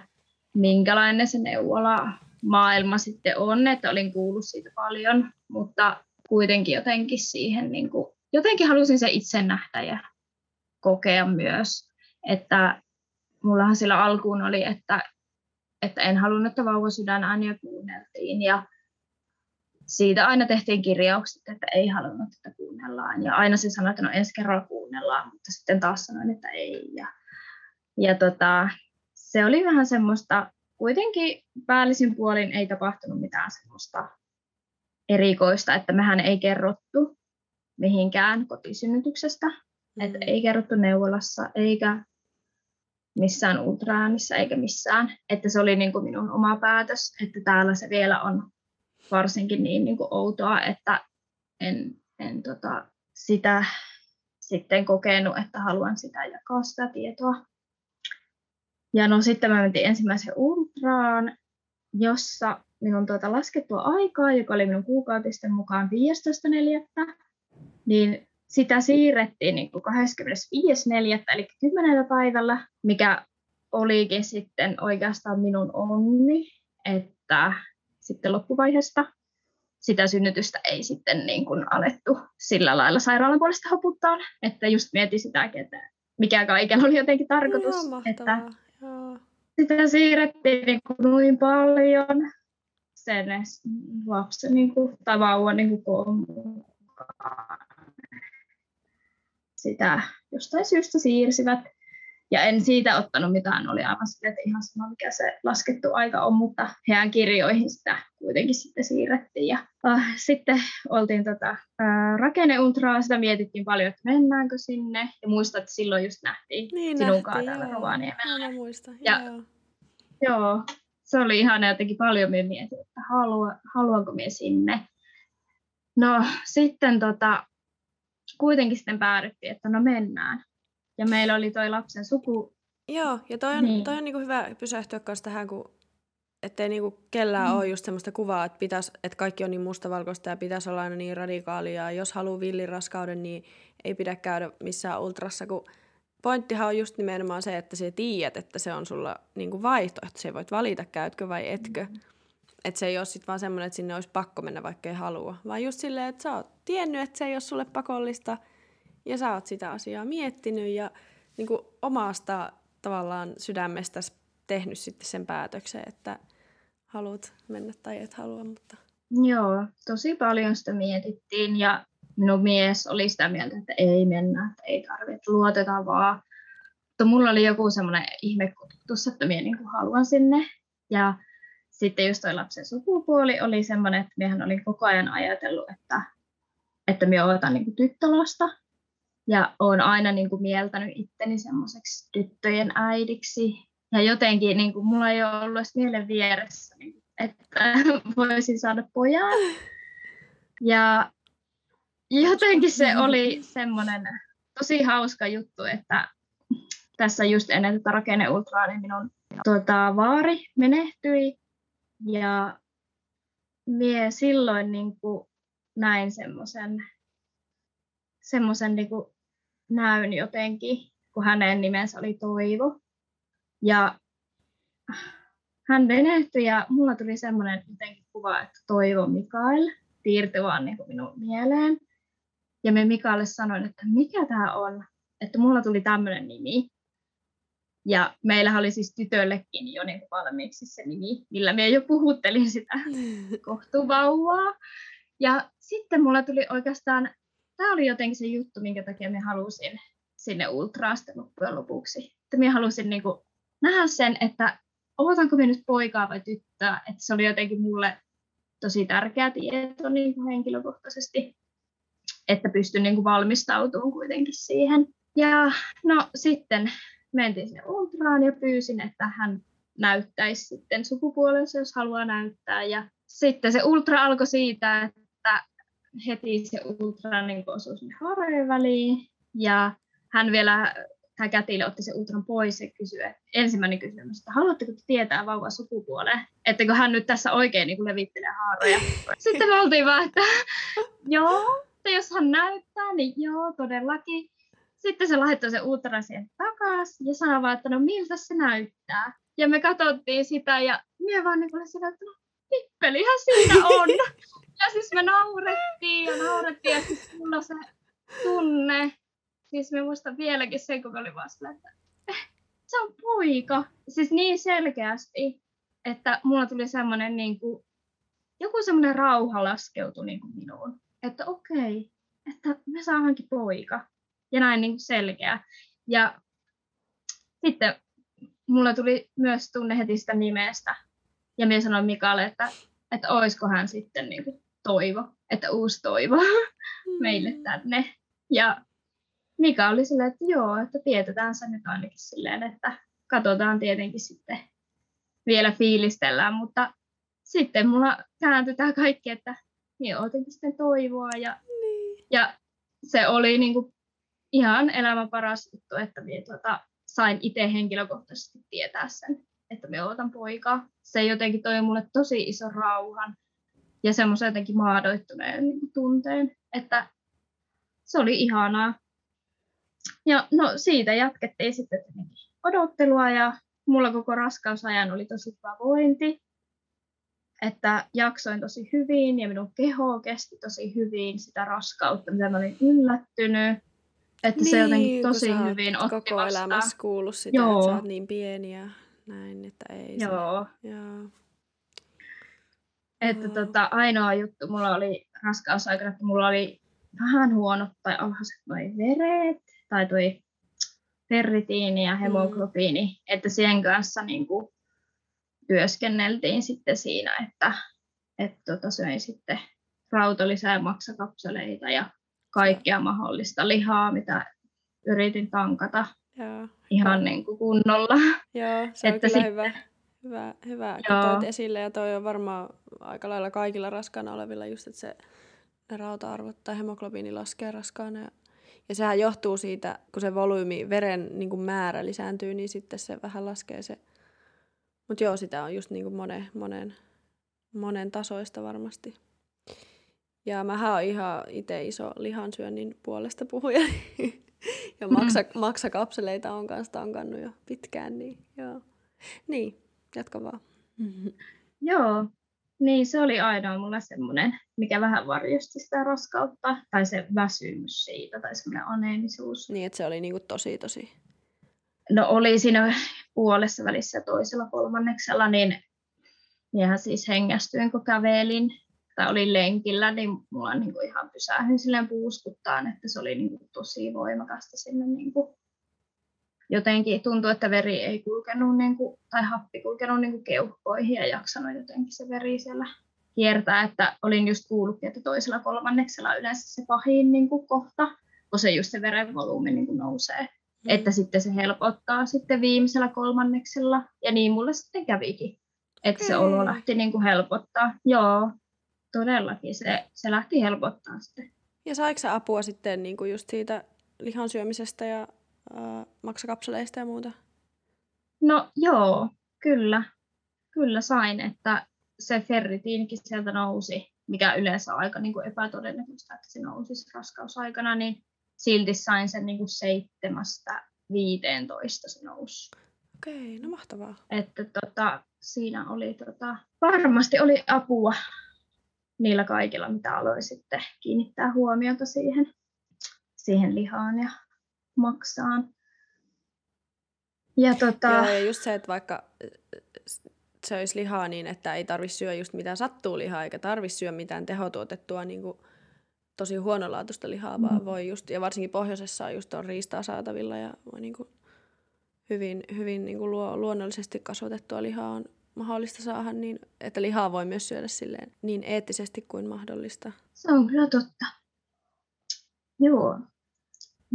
minkälainen se neuvola maailma sitten on, että olin kuullut siitä paljon, mutta kuitenkin jotenkin siihen, niin kuin, jotenkin halusin se itse nähdä ja kokea myös, että mullahan sillä alkuun oli, että, että en halunnut, että vauvasydän ääniä kuunneltiin ja siitä aina tehtiin kirjaukset, että ei halunnut, että kuunnellaan. Ja aina se sanoi, että no ensi kerralla kuunnellaan, mutta sitten taas sanoin, että ei. Ja, ja tota, se oli vähän semmoista, kuitenkin päällisin puolin ei tapahtunut mitään semmoista erikoista, että mehän ei kerrottu mihinkään kotisynnytyksestä. Mm. Että ei kerrottu neuvolassa eikä missään ultraäänessä eikä missään. Että se oli niin kuin minun oma päätös, että täällä se vielä on varsinkin niin, niin kuin outoa, että en, en tota, sitä sitten kokenut, että haluan sitä jakaa sitä tietoa. Ja no sitten mä mentiin ensimmäisen ultraan, jossa minun tuota laskettua aikaa, joka oli minun kuukautisten mukaan 15.4., niin sitä siirrettiin niin 25.4. eli 10. päivällä, mikä olikin sitten oikeastaan minun onni, että sitten loppuvaiheesta sitä synnytystä ei sitten niin kuin alettu sillä lailla sairaalan puolesta hoputtaa, että just mietin sitä, että mikä kaikella oli jotenkin tarkoitus, että Joo. sitä siirrettiin niin kuin noin paljon sen lapsen niin kuin, tai vauvan niin kuin sitä jostain syystä siirsivät. Ja en siitä ottanut mitään, oli aivan sille, että ihan sama mikä se laskettu aika on, mutta heidän kirjoihin sitä kuitenkin sitten siirrettiin. Ja äh, sitten oltiin tota, äh, rakenneultraa, sitä mietittiin paljon, että mennäänkö sinne. Ja muistat, että silloin just nähtiin niin sinunkaan täällä Rovaniemellä. muista, ja, joo. joo. se oli ihan jotenkin paljon minä mietin, että halua, haluanko minä sinne. No sitten tota, kuitenkin sitten päädyttiin, että no mennään. Ja meillä oli toi lapsen suku. Joo, ja toi on, niin. toi on niinku hyvä pysähtyä kanssa tähän, kun ettei niinku kellään mm. ole just semmoista kuvaa, että, pitäis, että kaikki on niin mustavalkoista ja pitäisi olla aina niin radikaalia. Ja jos haluaa villiraskauden, niin ei pidä käydä missään ultrassa, kun pointtihan on just nimenomaan se, että sä tiedät, että se on sulla niinku vaihtoehto. Se voit valita, käytkö vai etkö. Mm. Että se ei ole sitten vaan semmoinen, että sinne olisi pakko mennä, vaikka ei halua. Vaan just silleen, että sä oot tiennyt, että se ei ole sulle pakollista – ja sä oot sitä asiaa miettinyt ja niin kuin omasta tavallaan sydämestä tehnyt sitten sen päätöksen, että haluat mennä tai et halua. Mutta... Joo, tosi paljon sitä mietittiin ja minun mies oli sitä mieltä, että ei mennä, että ei tarvitse, luotetaan vaan. Mutta mulla oli joku semmoinen ihmekutus, että minä niin haluan sinne. Ja sitten just toi lapsen sukupuoli oli semmoinen, että minähän olin koko ajan ajatellut, että, että minä otan niin tyttölasta. Ja olen aina niin kuin mieltänyt itteni semmoiseksi tyttöjen äidiksi. Ja jotenkin niin kuin, mulla ei ole ollut edes mielen vieressä, niin, että voisin saada pojan. Ja jotenkin se oli semmoinen tosi hauska juttu, että tässä just ennen tätä rakenneultraa, niin minun tuota, vaari menehtyi. Ja mie silloin niin kuin näin semmoisen semmoisen niin näyn jotenkin, kun hänen nimensä oli Toivo. Ja hän menehtyi ja mulla tuli semmoinen jotenkin kuva, että Toivo Mikael piirtyi vaan niin minun mieleen. Ja me Mikaelle sanoin, että mikä tämä on, että mulla tuli tämmöinen nimi. Ja meillähän oli siis tytöllekin jo niin valmiiksi se nimi, millä me jo puhuttelin sitä kohtuvauvaa. Ja sitten mulla tuli oikeastaan tämä oli jotenkin se juttu, minkä takia me halusin sinne ultraasta loppujen lopuksi. Että minä halusin niin kuin nähdä sen, että odotanko minä nyt poikaa vai tyttöä, että se oli jotenkin mulle tosi tärkeä tieto niin kuin henkilökohtaisesti, että pystyn niin kuin valmistautumaan kuitenkin siihen. Ja no sitten mentiin sinne ultraan ja pyysin, että hän näyttäisi sitten sukupuolensa, jos haluaa näyttää. Ja sitten se ultra alkoi siitä, että heti se ultra niin osui sinne haarojen väliin. Ja hän vielä, tämä kätilö otti se ultran pois ja kysyi, että ensimmäinen kysymys, että haluatteko tietää vauvan sukupuoleen? Että kun hän nyt tässä oikein niin levittelee haaroja. Sitten me oltiin vaan, että joo, että jos hän näyttää, niin joo, todellakin. Sitten se laittoi se ultra siihen takaisin ja sanoi vaan, että no miltä se näyttää. Ja me katsottiin sitä ja minä vaan niin sillä, että no, pippelihän siinä on. ja siis me naurettiin ja naurettiin ja siis mulla se tunne, siis me muistan vieläkin sen, kun me oli vaan sillä, että eh, se on poika. Siis niin selkeästi, että mulla tuli semmoinen niin kuin, joku semmoinen rauha laskeutui niin kuin minuun. Että okei, että me saadaankin poika. Ja näin niin kuin selkeä. Ja sitten mulle tuli myös tunne heti sitä nimestä. Ja minä sanoin Mikalle, että, että olisiko hän sitten niin kuin toivo, että uusi toivo meille mm. tänne. Ja Mika oli silleen, että joo, että tietetään se nyt ainakin silleen, että katsotaan tietenkin sitten, vielä fiilistellään, mutta sitten mulla kääntyi tämä kaikki, että minä otinkin sitten toivoa ja, niin. ja se oli niin kuin ihan elämän paras juttu, että minä tuota, sain itse henkilökohtaisesti tietää sen, että me odotan poikaa. Se jotenkin toi mulle tosi iso rauhan ja semmoisen jotenkin maadoittuneen niin tunteen, että se oli ihanaa. Ja no siitä jatkettiin sitten odottelua ja mulla koko raskausajan oli tosi hyvä vointi. Että jaksoin tosi hyvin ja minun keho kesti tosi hyvin sitä raskautta, mitä mä olin yllättynyt. Että niin, se jotenkin tosi hyvin otti koko elämässä kuullut sitä, Joo. että sä oot niin pieni ja näin, että ei Joo. Se. Joo. Että tota, ainoa juttu mulla oli raskausaikana, että mulla oli vähän huonot tai alhaiset noin veret, tai toi ferritiini ja hemoglobiini, mm. että siihen kanssa niin kuin työskenneltiin sitten siinä, että, että tota, söin sitten rautalisää maksakapseleita ja kaikkea mahdollista lihaa, mitä yritin tankata Joo. ihan niin kuin kunnolla. Joo, se on että kyllä sitten, hyvä, hyvä, hyvä kun toit esille ja toi on varmaan aika lailla kaikilla raskaana olevilla just, että se rauta-arvot tai hemoglobiini laskee raskaana ja ja sehän johtuu siitä, kun se volyymi, veren niin kuin määrä lisääntyy, niin sitten se vähän laskee se. Mutta joo, sitä on just niin kuin monen, monen, monen tasoista varmasti. Ja mä oon ihan itse iso lihansyönnin puolesta puhuja. ja maksa, mm. maksakapseleita on kanssa tankannut jo pitkään, niin joo. Niin, jatka vaan. Joo, niin, se oli aina mulla semmoinen, mikä vähän varjosti sitä raskautta, tai se väsymys siitä, tai semmoinen aneemisuus. Niin, että se oli niinku tosi, tosi... No oli siinä puolessa välissä toisella kolmanneksella, niin miehän siis hengästyin, kun kävelin tai olin lenkillä, niin mulla niinku ihan pysähdyin silleen puuskuttaan, että se oli niinku tosi voimakasta sinne niinku jotenkin tuntui, että veri ei kulkenut niin kuin, tai happi kulkenut niin kuin keuhkoihin ja jaksanut jotenkin se veri siellä kiertää, että olin just kuullutkin, että toisella kolmanneksella yleensä se pahin niin kuin kohta, kun se just se veren volyymi niin kuin nousee. Mm. Että sitten se helpottaa sitten viimeisellä kolmanneksella, ja niin mulle sitten kävikin. Että se olo lähti niin kuin helpottaa. Joo, todellakin se, se lähti helpottaa sitten. Ja saiko apua sitten niin kuin just siitä lihan syömisestä ja äh, maksakapseleista ja muuta? No joo, kyllä. Kyllä sain, että se ferritiinikin sieltä nousi, mikä yleensä on aika niin kuin epätodennäköistä, että se nousisi raskausaikana, niin silti sain sen niin kuin seitsemästä 15 se nousi. Okei, no mahtavaa. Että tota, siinä oli tota, varmasti oli apua niillä kaikilla, mitä aloin sitten kiinnittää huomiota siihen, siihen lihaan ja maksaa. Ja, tota... Joo, ja just se, että vaikka se olisi lihaa niin, että ei tarvitse syödä just mitään sattuu lihaa, eikä tarvitse syödä mitään tehotuotettua niin kuin tosi huonolaatuista lihaa, mm. vaan voi just, ja varsinkin pohjoisessa on just on riistaa saatavilla ja voi niin kuin hyvin, hyvin niin kuin luo, luonnollisesti kasvatettua lihaa on mahdollista saada, niin että lihaa voi myös syödä silleen niin eettisesti kuin mahdollista. Se on kyllä totta. Joo,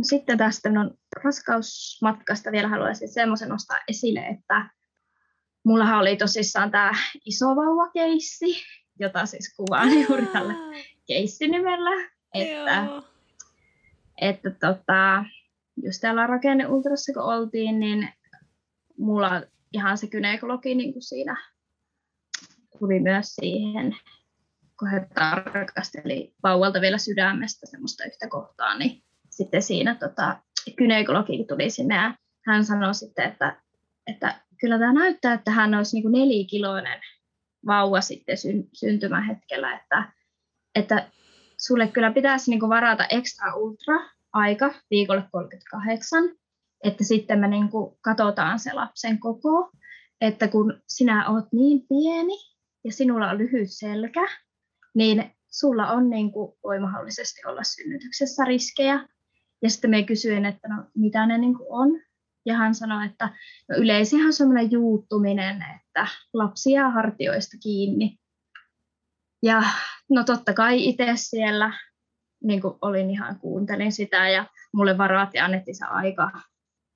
sitten tästä no, raskausmatkasta vielä haluaisin semmoisen nostaa esille, että mullahan oli tosissaan tämä isovauvakeissi, jota siis kuvaan juuri tällä keissinimellä. Että, että tota, just täällä rakenneultrassa kun oltiin, niin mulla ihan se kynekologi niin kuin siinä tuli myös siihen, kun he tarkasteli vauvalta vielä sydämestä semmoista yhtä kohtaa, niin sitten siinä tota, kynekologi tuli sinne ja hän sanoi sitten, että, että kyllä tämä näyttää, että hän olisi niin nelikiloinen vauva sitten syn, syntymähetkellä, että, että sulle kyllä pitäisi niin varata extra ultra aika viikolle 38, että sitten me niin katsotaan se lapsen koko, että kun sinä oot niin pieni ja sinulla on lyhyt selkä, niin sulla on niin kuin, voi mahdollisesti olla synnytyksessä riskejä. Ja sitten me kysyin, että no, mitä ne niin on. Ja hän sanoi, että no, yleisinhän on sellainen juuttuminen, että lapsi jää hartioista kiinni. Ja no totta kai itse siellä niin kuin olin ihan kuuntelin sitä ja mulle varat ja annettiin se aika,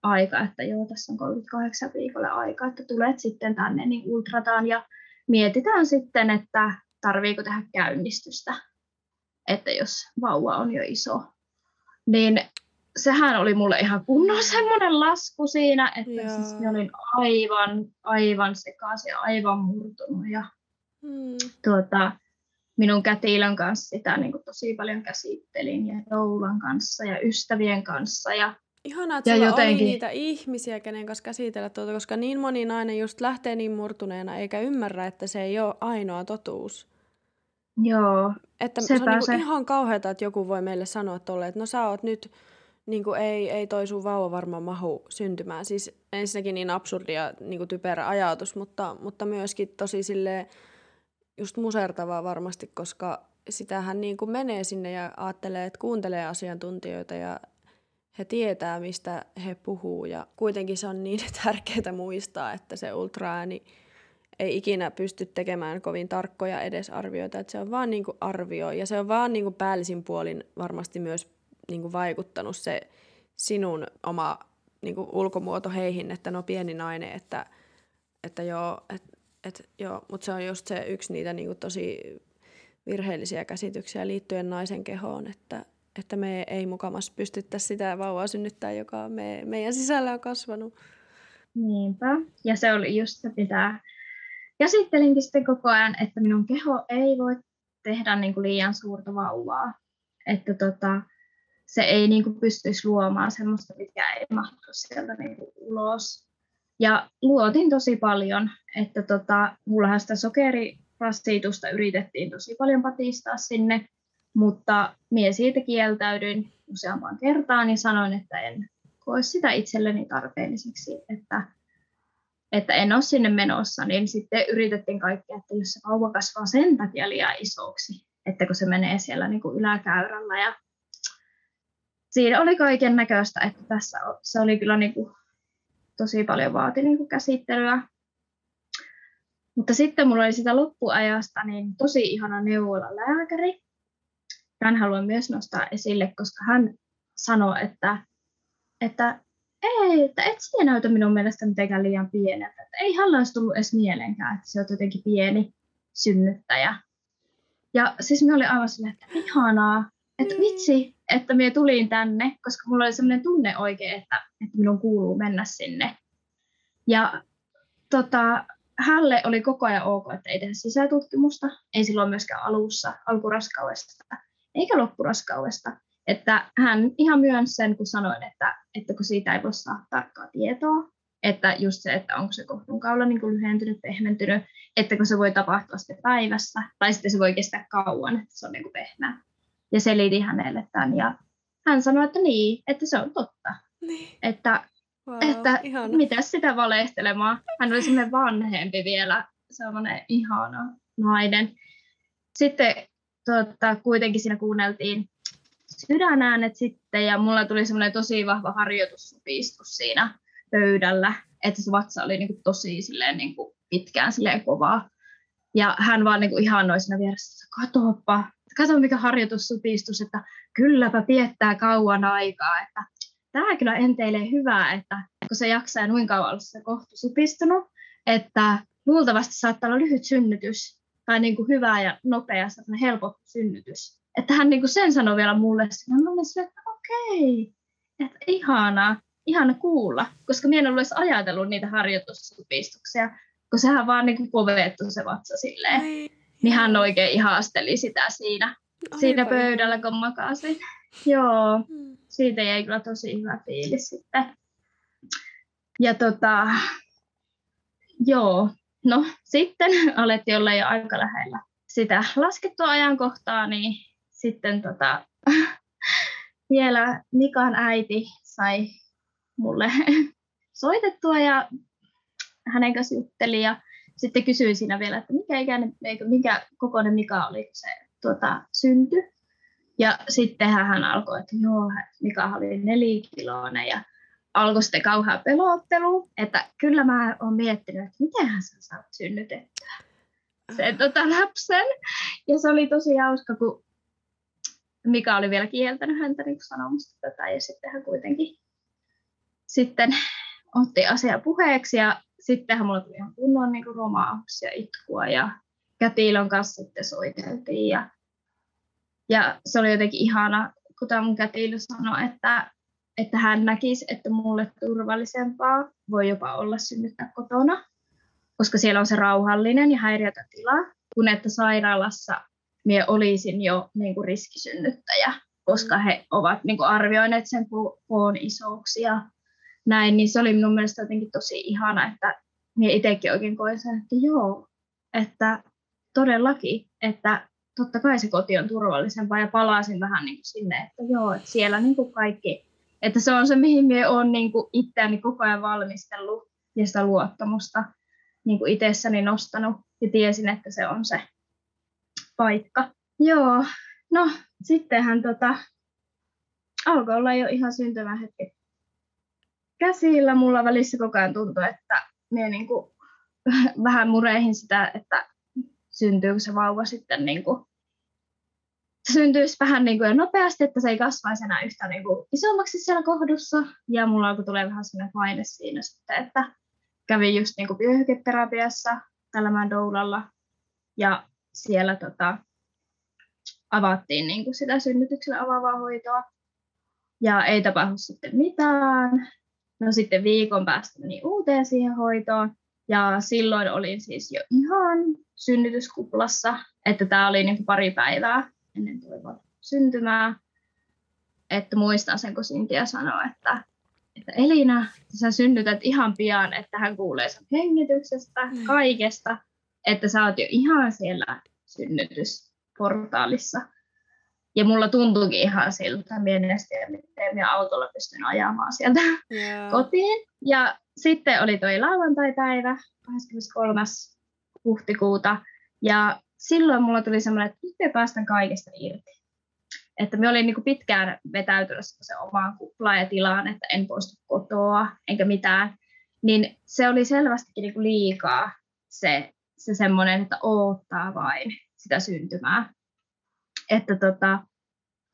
aika, että joo, tässä on 38 viikolle aika, että tulet sitten tänne, niin ultrataan ja mietitään sitten, että tarviiko tehdä käynnistystä, että jos vauva on jo iso. Niin sehän oli mulle ihan kunnon semmoinen lasku siinä, että siis olin aivan, aivan sekaisin ja aivan murtunut. Ja, hmm. tuota, minun kätilön kanssa sitä niin kuin tosi paljon käsittelin ja Doulan kanssa ja ystävien kanssa. Ja, Ihanaa, että ja jotenkin... oli niitä ihmisiä, kenen kanssa käsitellä tuota, koska niin moni nainen just lähtee niin murtuneena eikä ymmärrä, että se ei ole ainoa totuus. Joo, että se on niin ihan kauheata, että joku voi meille sanoa tolle, että no sä oot nyt, niin kuin ei, ei toi sun vauva varmaan mahu syntymään. Siis ensinnäkin niin absurdia niin kuin typerä ajatus, mutta, mutta myöskin tosi silleen, just musertavaa varmasti, koska sitähän niin kuin menee sinne ja ajattelee, että kuuntelee asiantuntijoita ja he tietää, mistä he puhuu. Ja kuitenkin se on niin tärkeää muistaa, että se ultraääni ei ikinä pysty tekemään kovin tarkkoja edesarvioita, että se on vaan niin kuin arvio ja se on vaan niin kuin päällisin puolin varmasti myös niin kuin vaikuttanut se sinun oma niin kuin ulkomuoto heihin, että no pieni nainen, että, että joo, että et, joo, mutta se on just se yksi niitä niinku tosi virheellisiä käsityksiä liittyen naisen kehoon, että, että me ei mukamas pystyttäisi sitä vauvaa synnyttää, joka me, meidän sisällä on kasvanut. Niinpä. Ja se oli just se, mitä käsittelinkin sitten koko ajan, että minun keho ei voi tehdä niin kuin liian suurta vauvaa. Että tota, se ei niin kuin pystyisi luomaan semmoista, mikä ei mahtu sieltä niin kuin ulos. Ja luotin tosi paljon, että tota, mullahan sitä sokerirasitusta yritettiin tosi paljon patistaa sinne, mutta mie siitä kieltäydyin useampaan kertaan ja sanoin, että en koe sitä itselleni tarpeelliseksi, että, että en ole sinne menossa, niin sitten yritettiin kaikkea, että jos se kasvaa sen takia liian isoksi, että kun se menee siellä niin kuin yläkäyrällä ja siinä oli kaiken näköistä, että tässä se oli kyllä niin kuin tosi paljon vaati niin kuin käsittelyä. Mutta sitten mulla oli sitä loppuajasta niin tosi ihana neuvola-lääkäri. Tämän haluan myös nostaa esille, koska hän sanoi, että, että ei, että et sinä näytä minun mielestä mitenkään liian pieneltä. Että ei hänellä olisi tullut edes mielenkään, että se on jotenkin pieni synnyttäjä. Ja siis me oli aivan silleen, että ihanaa, että vitsi, että minä tulin tänne, koska mulla oli sellainen tunne oikein, että, että minun kuuluu mennä sinne. Ja tota, hälle oli koko ajan ok, että ei tehdä sisätutkimusta, ei silloin myöskään alussa, alkuraskaudesta, eikä loppuraskaudesta. Että hän ihan myönsi sen, kun sanoin, että, että kun siitä ei voi saada tarkkaa tietoa, että just se, että onko se kohdunkaula niin kuin lyhentynyt, pehmentynyt, että kun se voi tapahtua sitten päivässä, tai sitten se voi kestää kauan, että se on niin kuin pehmeä ja selitin hänelle tämän. Ja hän sanoi, että niin, että se on totta. Niin. Että, wow, että mitä sitä valehtelemaan. Hän oli semmoinen vanhempi vielä, semmoinen ihana nainen. Sitten tota, kuitenkin siinä kuunneltiin sydänäänet sitten ja mulla tuli semmoinen tosi vahva harjoitussupistus siinä pöydällä, että se vatsa oli niin kuin tosi silleen niin kuin pitkään silleen kovaa. Ja hän vaan niin kuin ihannoi siinä vieressä, katoppa, kato mikä harjoitussupistus, että kylläpä piettää kauan aikaa, että tämä kyllä enteilee hyvää, että kun se jaksaa noin kauan olla se kohtu supistunut, että luultavasti saattaa olla lyhyt synnytys tai niin kuin hyvä ja nopea, helppo synnytys. Että hän niin kuin sen sanoi vielä mulle, ja mä olin että okei, että ihanaa, ihana kuulla, koska minä en ollut edes ajatellut niitä harjoitussupistuksia, kun sehän vaan niin kuin povettu se vatsa silleen. Niin hän oikein ihasteli sitä siinä, Aivan. siinä pöydällä, kun makasin. Joo, hmm. siitä jäi kyllä tosi hyvä fiilis sitten. Ja tota, joo, no sitten alettiin olla jo aika lähellä sitä laskettua ajankohtaa, niin sitten tota, vielä Mikan äiti sai mulle soitettua ja hänen kanssa jutteli ja sitten kysyin siinä vielä, että mikä, ikäinen, mikä kokoinen Mika oli, kun se tuota, syntyi. Ja sitten hän alkoi, että joo, Mika oli nelikiloinen ja alkoi sitten kauhean pelottelu, että kyllä mä oon miettinyt, että miten sä saat synnytettyä sen tota, lapsen. Ja se oli tosi hauska, kun Mika oli vielä kieltänyt häntä niin sanomasta tätä ja sitten hän kuitenkin sitten otti asia puheeksi ja sittenhän mulla tuli ihan kunnon niin romaus ja itkua ja kätilön kanssa sitten soiteltiin ja, ja se oli jotenkin ihana, kun tämä mun kätilö sanoi, että, että hän näkisi, että mulle turvallisempaa voi jopa olla synnyttää kotona, koska siellä on se rauhallinen ja häiriötä tila, kun että sairaalassa minä olisin jo niin kuin riskisynnyttäjä, koska he ovat niin kuin arvioineet sen koon isoksi ja näin, niin se oli minun mielestä jotenkin tosi ihana, että minä itsekin oikein koin sen, että joo, että todellakin, että totta kai se koti on turvallisempaa ja palasin vähän niin kuin sinne, että joo, että siellä niin kuin kaikki, että se on se, mihin minä olen niin kuin itseäni koko ajan valmistellut ja sitä luottamusta niin kuin itsessäni nostanut ja tiesin, että se on se paikka. Joo, no sittenhän tota, alkoi olla jo ihan syntymähetki käsillä. Mulla välissä koko ajan tuntui, että minä niin kuin, vähän mureihin sitä, että syntyykö se vauva sitten niin kuin, syntyisi vähän niin kuin nopeasti, että se ei kasvaisi enää yhtä niin kuin isommaksi siellä kohdussa. Ja mulla alkoi tulee vähän sellainen paine siinä sitten, että kävin just niin kuin vyöhyketerapiassa tällä doulalla. Ja siellä tota, avattiin niin kuin sitä synnytyksellä avaavaa hoitoa. Ja ei tapahdu sitten mitään. No sitten viikon päästä meni uuteen siihen hoitoon. Ja silloin olin siis jo ihan synnytyskuplassa, että tämä oli niin pari päivää ennen toivon syntymää. Että muistan sen, kun Sintia sanoi, että, että Elina, sä synnytät ihan pian, että hän kuulee sen hengityksestä, mm. kaikesta, että sä oot jo ihan siellä synnytysportaalissa. Ja mulla tuntuukin ihan siltä, mienestä ja miten minä autolla pystyn ajamaan sieltä yeah. kotiin. Ja sitten oli toi lauantai-päivä, 23. huhtikuuta. Ja silloin mulla tuli semmoinen, että nyt me päästän kaikesta irti. Että me olin niin pitkään vetäytynyt se omaan kuplaan ja tilaan, että en poistu kotoa enkä mitään. Niin se oli selvästikin niin liikaa se, se semmoinen, että oottaa vain sitä syntymää. Että tota,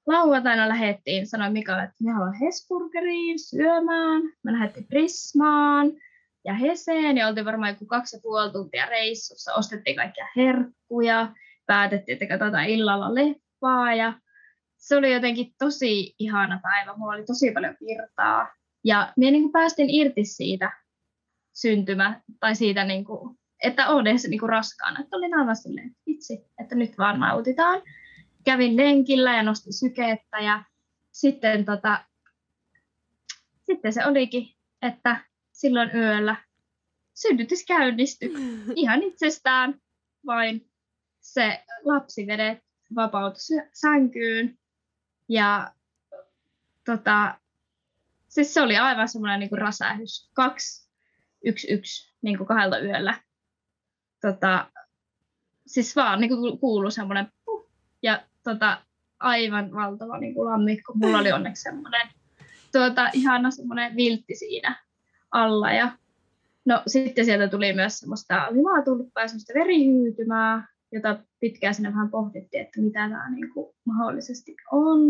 lauantaina lähdettiin, sanoin Mikalle, että me haluamme Hesburgeriin syömään. Me lähdettiin Prismaan ja Heseen ja oltiin varmaan joku kaksi ja puoli tuntia reissussa. Ostettiin kaikkia herkkuja, päätettiin, että katsotaan illalla leffaa ja se oli jotenkin tosi ihana päivä. Mulla oli tosi paljon virtaa ja minä niin päästin irti siitä syntymä tai siitä, niin kuin, että on edes niin kuin raskaana. Että olin aivan silleen, että vitsi, että nyt vaan nautitaan kävin lenkillä ja nostin sykettä ja sitten, tota, sitten se olikin, että silloin yöllä synnytys käynnistyi ihan itsestään, vain se lapsi vedet vapautui sänkyyn ja tota, siis se oli aivan semmoinen niin rasähdys. Kaksi, yksi, yksi, niin kuin kahdelta yöllä. Tota, siis vaan niin kuin kuului semmoinen puh, ja tota, aivan valtava niin kuin lammikko. Mulla oli onneksi semmoinen tuota, ihana semmoinen viltti siinä alla. Ja, no sitten sieltä tuli myös semmoista limaatulppaa ja semmoista verihyytymää, jota pitkään sinne vähän pohdittiin, että mitä tämä niin kuin mahdollisesti on.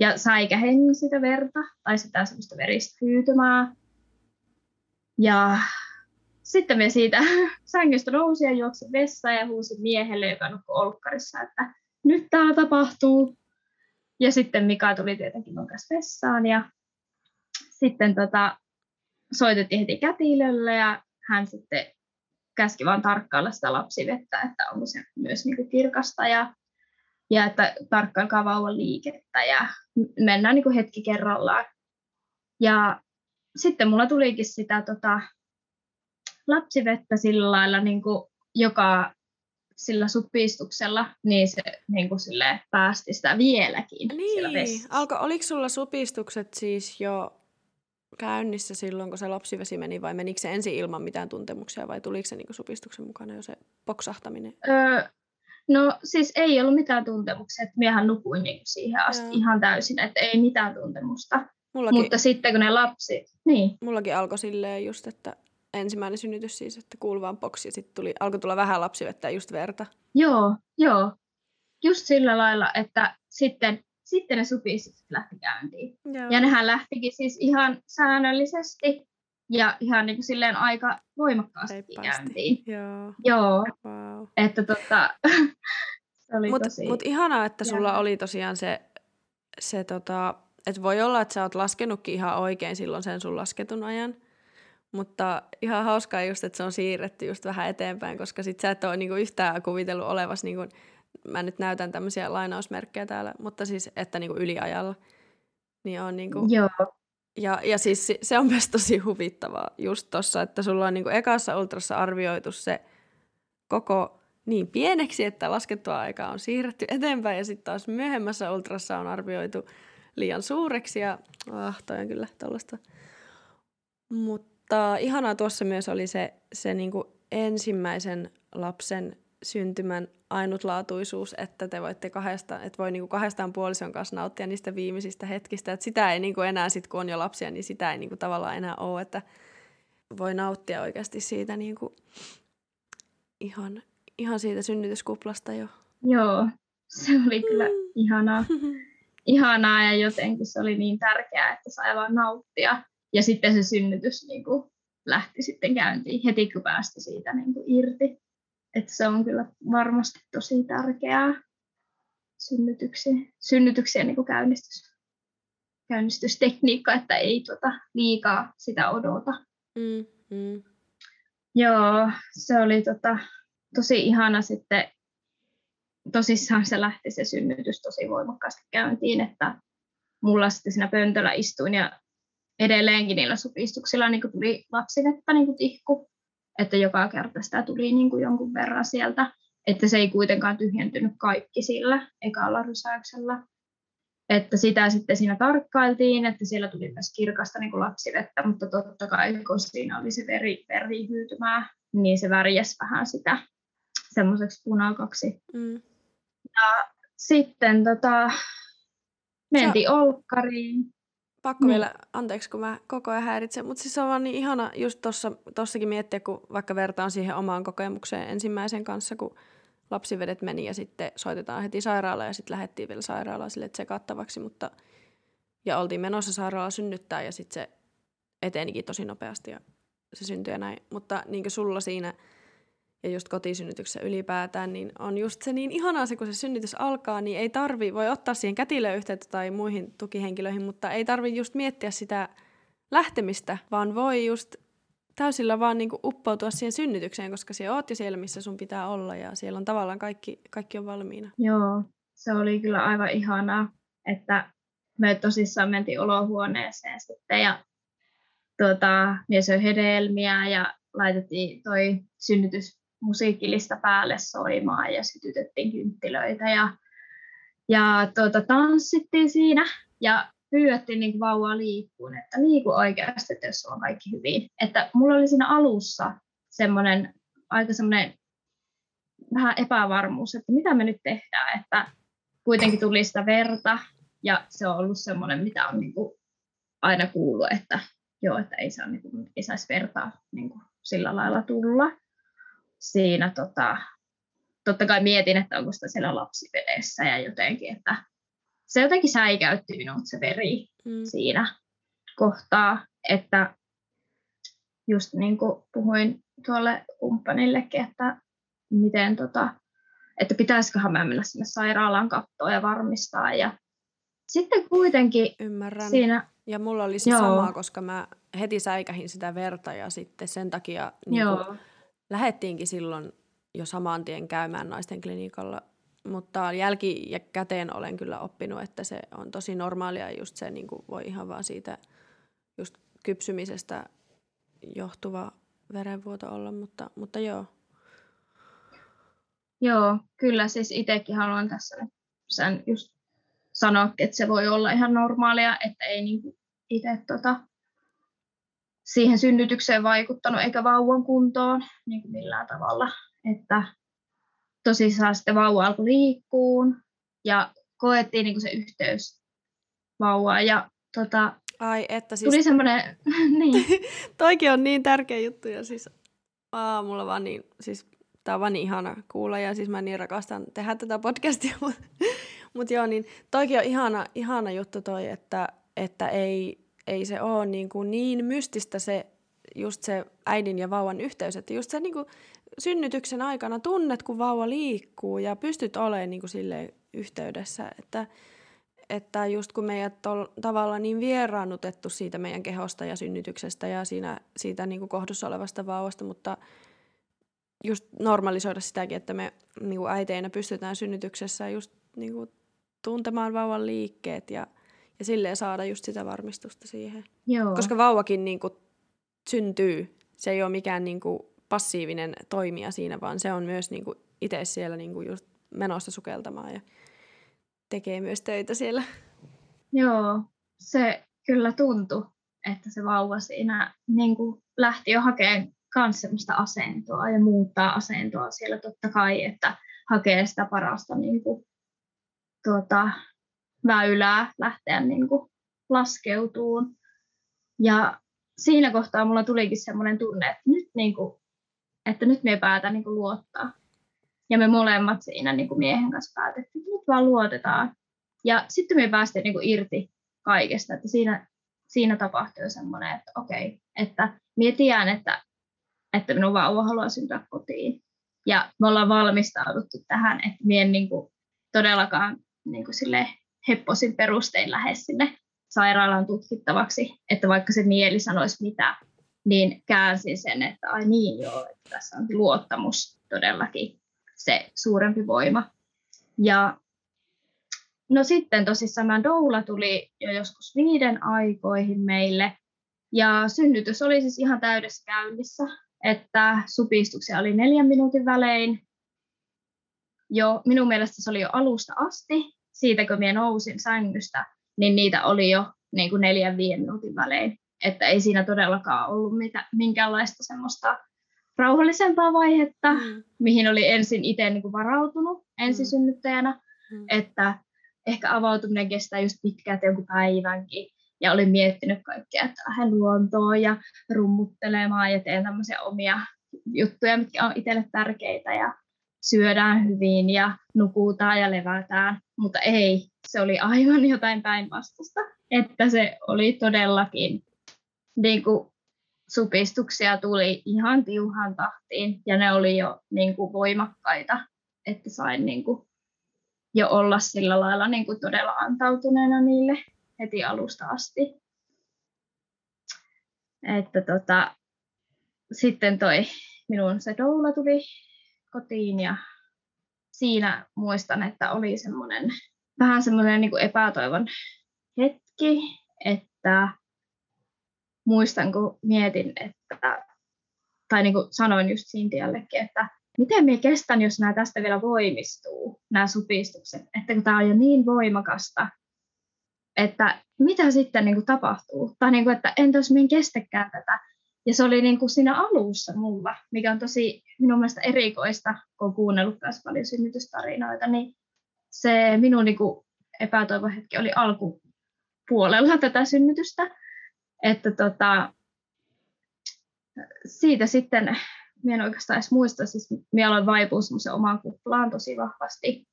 Ja säikähengi sitä verta tai sitä semmoista veristä hyytymää. Ja sitten me siitä sängystä nousin ja juoksin vessaan ja huusin miehelle, joka nukkui olkkarissa, että nyt tämä tapahtuu. Ja sitten Mika tuli tietenkin mun kanssa vessaan ja sitten tota, soitettiin heti kätilölle ja hän sitten käski vaan tarkkailla sitä lapsivettä, että onko se myös niin kuin kirkasta ja, ja että tarkkailkaa vauvan liikettä ja mennään niin kuin hetki kerrallaan. Ja sitten mulla tulikin sitä tota, lapsivettä sillä lailla niin kuin joka sillä supistuksella, niin se niin kuin päästi sitä vieläkin niin. Alko, oliko sulla supistukset siis jo käynnissä silloin, kun se lapsivesi meni, vai menikö se ensin ilman mitään tuntemuksia, vai tuliko se niin supistuksen mukana jo se poksahtaminen? Öö, no siis ei ollut mitään tuntemuksia, että miehän nukuin niin siihen asti Joo. ihan täysin, että ei mitään tuntemusta. Mullakin, Mutta sitten kun ne lapsi, niin. Mullakin alkoi silleen just, että ensimmäinen synnytys siis, että kuului vaan boksi ja sitten tuli, alkoi tulla vähän lapsivettä just verta. Joo, joo. Just sillä lailla, että sitten, sitten ne supistukset lähti käyntiin. Joo. Ja nehän lähtikin siis ihan säännöllisesti ja ihan niin kuin silleen aika voimakkaasti Reippaasti. käyntiin. Joo. Joo. Wow. Että tota, se oli mut, tosi... Mutta ihanaa, että sulla ja. oli tosiaan se, se tota, että voi olla, että sä oot laskenutkin ihan oikein silloin sen sun lasketun ajan. Mutta ihan hauskaa just, että se on siirretty just vähän eteenpäin, koska sit sä et ole niinku yhtään kuvitellut olevas, niinku, mä nyt näytän tämmöisiä lainausmerkkejä täällä, mutta siis, että niinku yliajalla. Niin on niinku, Joo. Ja, ja siis se on myös tosi huvittavaa just tossa, että sulla on niinku ekassa ultrassa arvioitu se koko niin pieneksi, että laskettua aikaa on siirretty eteenpäin ja sitten taas myöhemmässä ultrassa on arvioitu liian suureksi ja ah, toi on kyllä tollaista. Mutta ihanaa tuossa myös oli se, se niinku ensimmäisen lapsen syntymän ainutlaatuisuus, että te voitte kahdesta, että voi niinku kahdestaan puolison kanssa nauttia niistä viimeisistä hetkistä. Että sitä ei niinku enää, sit kun on jo lapsia, niin sitä ei niinku tavallaan enää ole, että voi nauttia oikeasti siitä niinku ihan, ihan siitä synnytyskuplasta jo. Joo, se oli kyllä mm. ihanaa. ihanaa ja jotenkin se oli niin tärkeää, että sai vaan nauttia. Ja sitten se synnytys niin kuin, lähti sitten käyntiin heti, kun päästi siitä niin kuin, irti. Että se on kyllä varmasti tosi tärkeää synnytyksiä, synnytyksiä niin kuin käynnistys, käynnistystekniikka, että ei tuota, liikaa sitä odota. Mm, mm. Joo, se oli tota, tosi ihana sitten tosissaan se lähti se synnytys tosi voimakkaasti käyntiin, että mulla sitten siinä pöntöllä istuin ja edelleenkin niillä supistuksilla niin tuli lapsivettä niin tihku, että joka kerta sitä tuli niin kuin jonkun verran sieltä, että se ei kuitenkaan tyhjentynyt kaikki sillä ekalla rysäyksellä. Että sitä sitten siinä tarkkailtiin, että siellä tuli myös kirkasta niin kuin lapsivettä, mutta totta kai kun siinä oli se veri, verihyytymää, niin se värjäsi vähän sitä semmoiseksi punakaksi. Mm. Ja sitten tota, mentiin Sä... olkkariin. Pakko niin. vielä, anteeksi kun mä koko ajan häiritsen, mutta siis se on vaan niin ihana just tossa, tossakin miettiä, kun vaikka vertaan siihen omaan kokemukseen ensimmäisen kanssa, kun lapsivedet meni ja sitten soitetaan heti sairaalaan ja sitten lähdettiin vielä sairaalaan sille tsekattavaksi, mutta ja oltiin menossa sairaalaan synnyttää ja sitten se etenikin tosi nopeasti ja se syntyi ja näin. Mutta niin kuin sulla siinä ja just kotisynnytyksessä ylipäätään, niin on just se niin ihanaa se, kun se synnytys alkaa, niin ei tarvi, voi ottaa siihen kätilöön yhteyttä tai muihin tukihenkilöihin, mutta ei tarvi just miettiä sitä lähtemistä, vaan voi just täysillä vaan niinku uppoutua siihen synnytykseen, koska siellä oot jo siellä, missä sun pitää olla ja siellä on tavallaan kaikki, kaikki on valmiina. Joo, se oli kyllä aivan ihanaa, että me tosissaan mentiin olohuoneeseen sitten ja tuota, mies söi hedelmiä ja laitettiin toi synnytys musiikkilista päälle soimaan ja sytytettiin kynttilöitä ja, ja tuota, tanssittiin siinä ja pyydettiin niin vauvaa liikkuun, että liiku oikeasti, että jos on kaikki hyvin. Että mulla oli siinä alussa semmoinen aika semmoinen vähän epävarmuus, että mitä me nyt tehdään, että kuitenkin tuli sitä verta ja se on ollut semmoinen, mitä on niin kuin aina kuullut, että joo, että ei, saa, niin kuin, ei saisi vertaa niin kuin sillä lailla tulla siinä tota, totta kai mietin, että onko sitä siellä lapsivedessä ja jotenkin, että se jotenkin säikäytti minut se veri mm. siinä kohtaa, että just niin kuin puhuin tuolle kumppanillekin, että miten tota, että pitäisiköhän mä mennä sinne sairaalaan katsoa ja varmistaa ja sitten kuitenkin Ymmärrän. siinä... Ja mulla oli se sama, koska mä heti säikähin sitä verta ja sitten sen takia niin kuin, lähettiinkin silloin jo saman tien käymään naisten klinikalla, mutta jälki- ja käteen olen kyllä oppinut, että se on tosi normaalia just se niin kuin voi ihan vaan siitä just kypsymisestä johtuva verenvuoto olla, mutta, mutta joo. Joo, kyllä siis itsekin haluan tässä sen just sanoa, että se voi olla ihan normaalia, että ei niin itse tota, siihen synnytykseen vaikuttanut eikä vauvan kuntoon niin kuin millään tavalla. Että tosissaan sitten vauva alkoi liikkuun ja koettiin niin kuin se yhteys vauvaan ja tota, Ai, että siis... tuli semmoinen, niin. Toikin on niin tärkeä juttu ja siis aamulla vaan niin, siis tää on vaan niin ihana kuulla ja siis mä niin rakastan tehdä tätä podcastia, mutta mut joo, niin toikin on ihana, ihana juttu toi, että, että ei, ei se ole niin, kuin niin mystistä se just se äidin ja vauvan yhteys, että just se niin kuin synnytyksen aikana tunnet, kun vauva liikkuu ja pystyt olemaan niin kuin sille yhteydessä, että, että just kun meidät on tavallaan niin vieraannutettu siitä meidän kehosta ja synnytyksestä ja siinä, siitä niin kuin kohdussa olevasta vauvasta, mutta just normalisoida sitäkin, että me niin kuin äiteinä pystytään synnytyksessä just niin kuin tuntemaan vauvan liikkeet ja, ja silleen saada just sitä varmistusta siihen. Joo. Koska vauvakin niin kuin syntyy, se ei ole mikään niin kuin passiivinen toimija siinä, vaan se on myös niin kuin itse siellä niin kuin just menossa sukeltamaan ja tekee myös töitä siellä. Joo, se kyllä tuntui, että se vauva siinä niin kuin lähti jo hakemaan myös sellaista asentoa ja muuttaa asentoa siellä totta kai, että hakee sitä parasta niin kuin, tuota, väylää lähteä niin kuin, laskeutuun. Ja siinä kohtaa mulla tulikin semmoinen tunne, että nyt, niin kuin, että nyt me päätä niin kuin, luottaa. Ja me molemmat siinä niin kuin miehen kanssa päätettiin, että nyt vaan luotetaan. Ja sitten me päästiin niin kuin, irti kaikesta, että siinä, siinä tapahtui semmoinen, että okei, että mietitään, että, että minun vauva haluaa syntyä kotiin. Ja me ollaan valmistauduttu tähän, että minä en niin kuin, todellakaan niin kuin, sille hepposin perustein lähde sinne sairaalan tutkittavaksi, että vaikka se mieli sanoisi mitä, niin käänsin sen, että ai niin joo, että tässä on luottamus todellakin se suurempi voima. Ja no sitten tosissaan doula tuli jo joskus viiden aikoihin meille, ja synnytys oli siis ihan täydessä käynnissä, että supistuksia oli neljän minuutin välein. Jo, minun mielestä se oli jo alusta asti, siitä kun minä nousin sängystä, niin niitä oli jo niin kuin neljän viiden minuutin välein. Että ei siinä todellakaan ollut mitä, minkäänlaista semmoista rauhallisempaa vaihetta, mm. mihin oli ensin itse niin kuin varautunut ensisynnyttäjänä, mm. että ehkä avautuminen kestää just pitkään jonkun päivänkin. Ja olin miettinyt kaikkea, että lähden luontoon ja rummuttelemaan ja teen tämmöisiä omia juttuja, mitkä on itselle tärkeitä ja syödään hyvin ja nukutaan ja levätään. Mutta ei, se oli aivan jotain päinvastaista. Että se oli todellakin niin kuin supistuksia tuli ihan tiuhan tahtiin ja ne oli jo niin kuin voimakkaita, että sain niin kuin jo olla sillä lailla niin kuin todella antautuneena niille heti alusta asti. Että tota, sitten toi minun se doula tuli kotiin ja siinä muistan, että oli semmoinen vähän semmoinen niin epätoivon hetki, että muistan, kun mietin, että, tai niin kuin sanoin just Sintiallekin, että miten minä kestän, jos nämä tästä vielä voimistuu, nämä supistukset, että kun tämä on jo niin voimakasta, että mitä sitten niin kuin tapahtuu, tai niin kuin, että entä jos minä kestäkään tätä, ja se oli niin kuin siinä alussa mulla, mikä on tosi minun mielestä erikoista, kun on kuunnellut myös paljon synnytystarinoita, niin se minun niin kuin epätoivohetki oli alkupuolella tätä synnytystä. Että tota, siitä sitten, minä en oikeastaan edes muista, siis minä aloin vaipua semmoisen omaan kuplaan tosi vahvasti.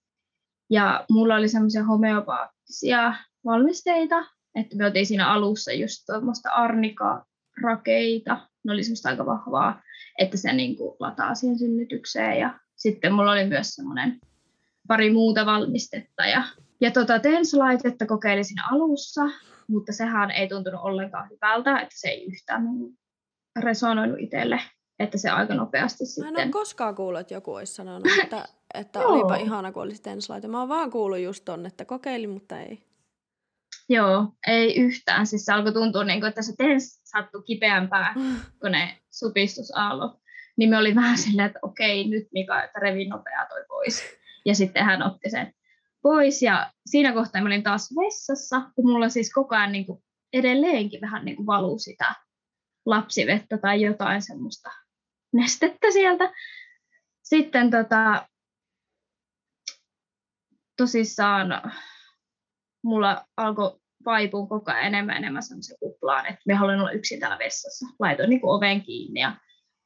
Ja mulla oli semmoisia homeopaattisia valmisteita, että me otin siinä alussa just tuommoista arnika-rakeita. Ne oli semmoista aika vahvaa, että se niin kuin lataa siihen synnytykseen. Ja sitten mulla oli myös semmoinen pari muuta valmistetta. Ja, ja tota, TENS-laitetta kokeilin siinä alussa, mutta sehän ei tuntunut ollenkaan hyvältä, että se ei yhtään resonoinut itselle, että se aika nopeasti sitten... Mä en ole koskaan kuullut, että joku olisi sanonut, että, että olipa ihana, kun olisi TENS-laite. Mä oon vaan kuullut just ton, että kokeilin, mutta ei. Joo, ei yhtään. Siis se alkoi tuntua, niin kuin, että se tens sattui kipeämpää kuin ne supistusaallot. Niin me oli vähän silleen, että okei, nyt Mika, että revi nopeaa toi pois. Ja sitten hän otti sen pois. Ja siinä kohtaa mä olin taas vessassa, kun mulla siis koko ajan niin kuin edelleenkin vähän niin kuin valuu sitä lapsivettä tai jotain semmoista nestettä sieltä. Sitten tota, tosissaan mulla alkoi vaipua koko ajan enemmän enemmän semmoisen kuplaan, että me haluan olla yksin täällä vessassa. Laitoin niin kuin oven kiinni ja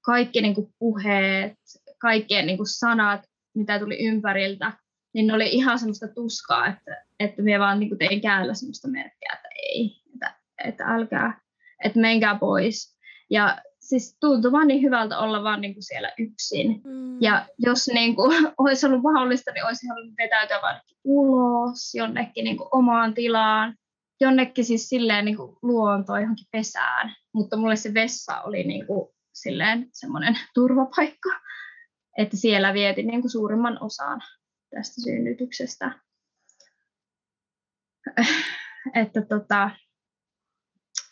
kaikki niin kuin puheet, kaikkien niin kuin sanat, mitä tuli ympäriltä, niin ne oli ihan semmoista tuskaa, että, että minä vaan niin kuin tein käällä semmoista merkkiä, että ei, että, että älkää, että menkää pois. Ja siis tuntui vaan niin hyvältä olla vaan niin kuin siellä yksin. Mm. Ja jos niin kuin, olisi ollut mahdollista, niin olisi halunnut vetäytyä vaan ulos jonnekin niin kuin omaan tilaan. Jonnekin siis silleen niin kuin luontoon, johonkin pesään. Mutta mulle se vessa oli niin kuin silleen semmoinen turvapaikka. Että siellä vietin niin kuin suurimman osan tästä synnytyksestä. Että tota,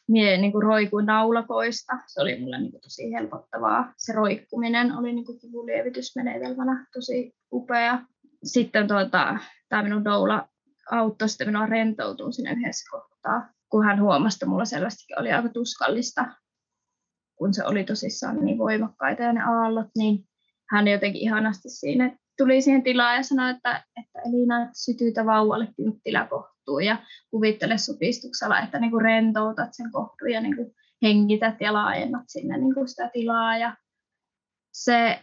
mie niin kuin roikuin naulakoista. Se oli mulle niin kuin tosi helpottavaa. Se roikkuminen oli niin kuin kivulievitysmenetelmänä tosi upea. Sitten tuota, tämä minun doula auttoi sitten minua rentoutumaan sinne yhdessä kohtaa, kun hän huomasi, että mulla selvästikin oli aika tuskallista, kun se oli tosissaan niin voimakkaita ja ne aallot, niin hän jotenkin ihanasti siinä tuli siihen tilaan ja sanoi, että, että Elina, sytytä vauvalle kynttilä kohtuu ja kuvittele supistuksella, että niin kuin rentoutat sen kohtuun ja niin kuin hengität ja laajennat sinne niin kuin sitä tilaa. Ja se,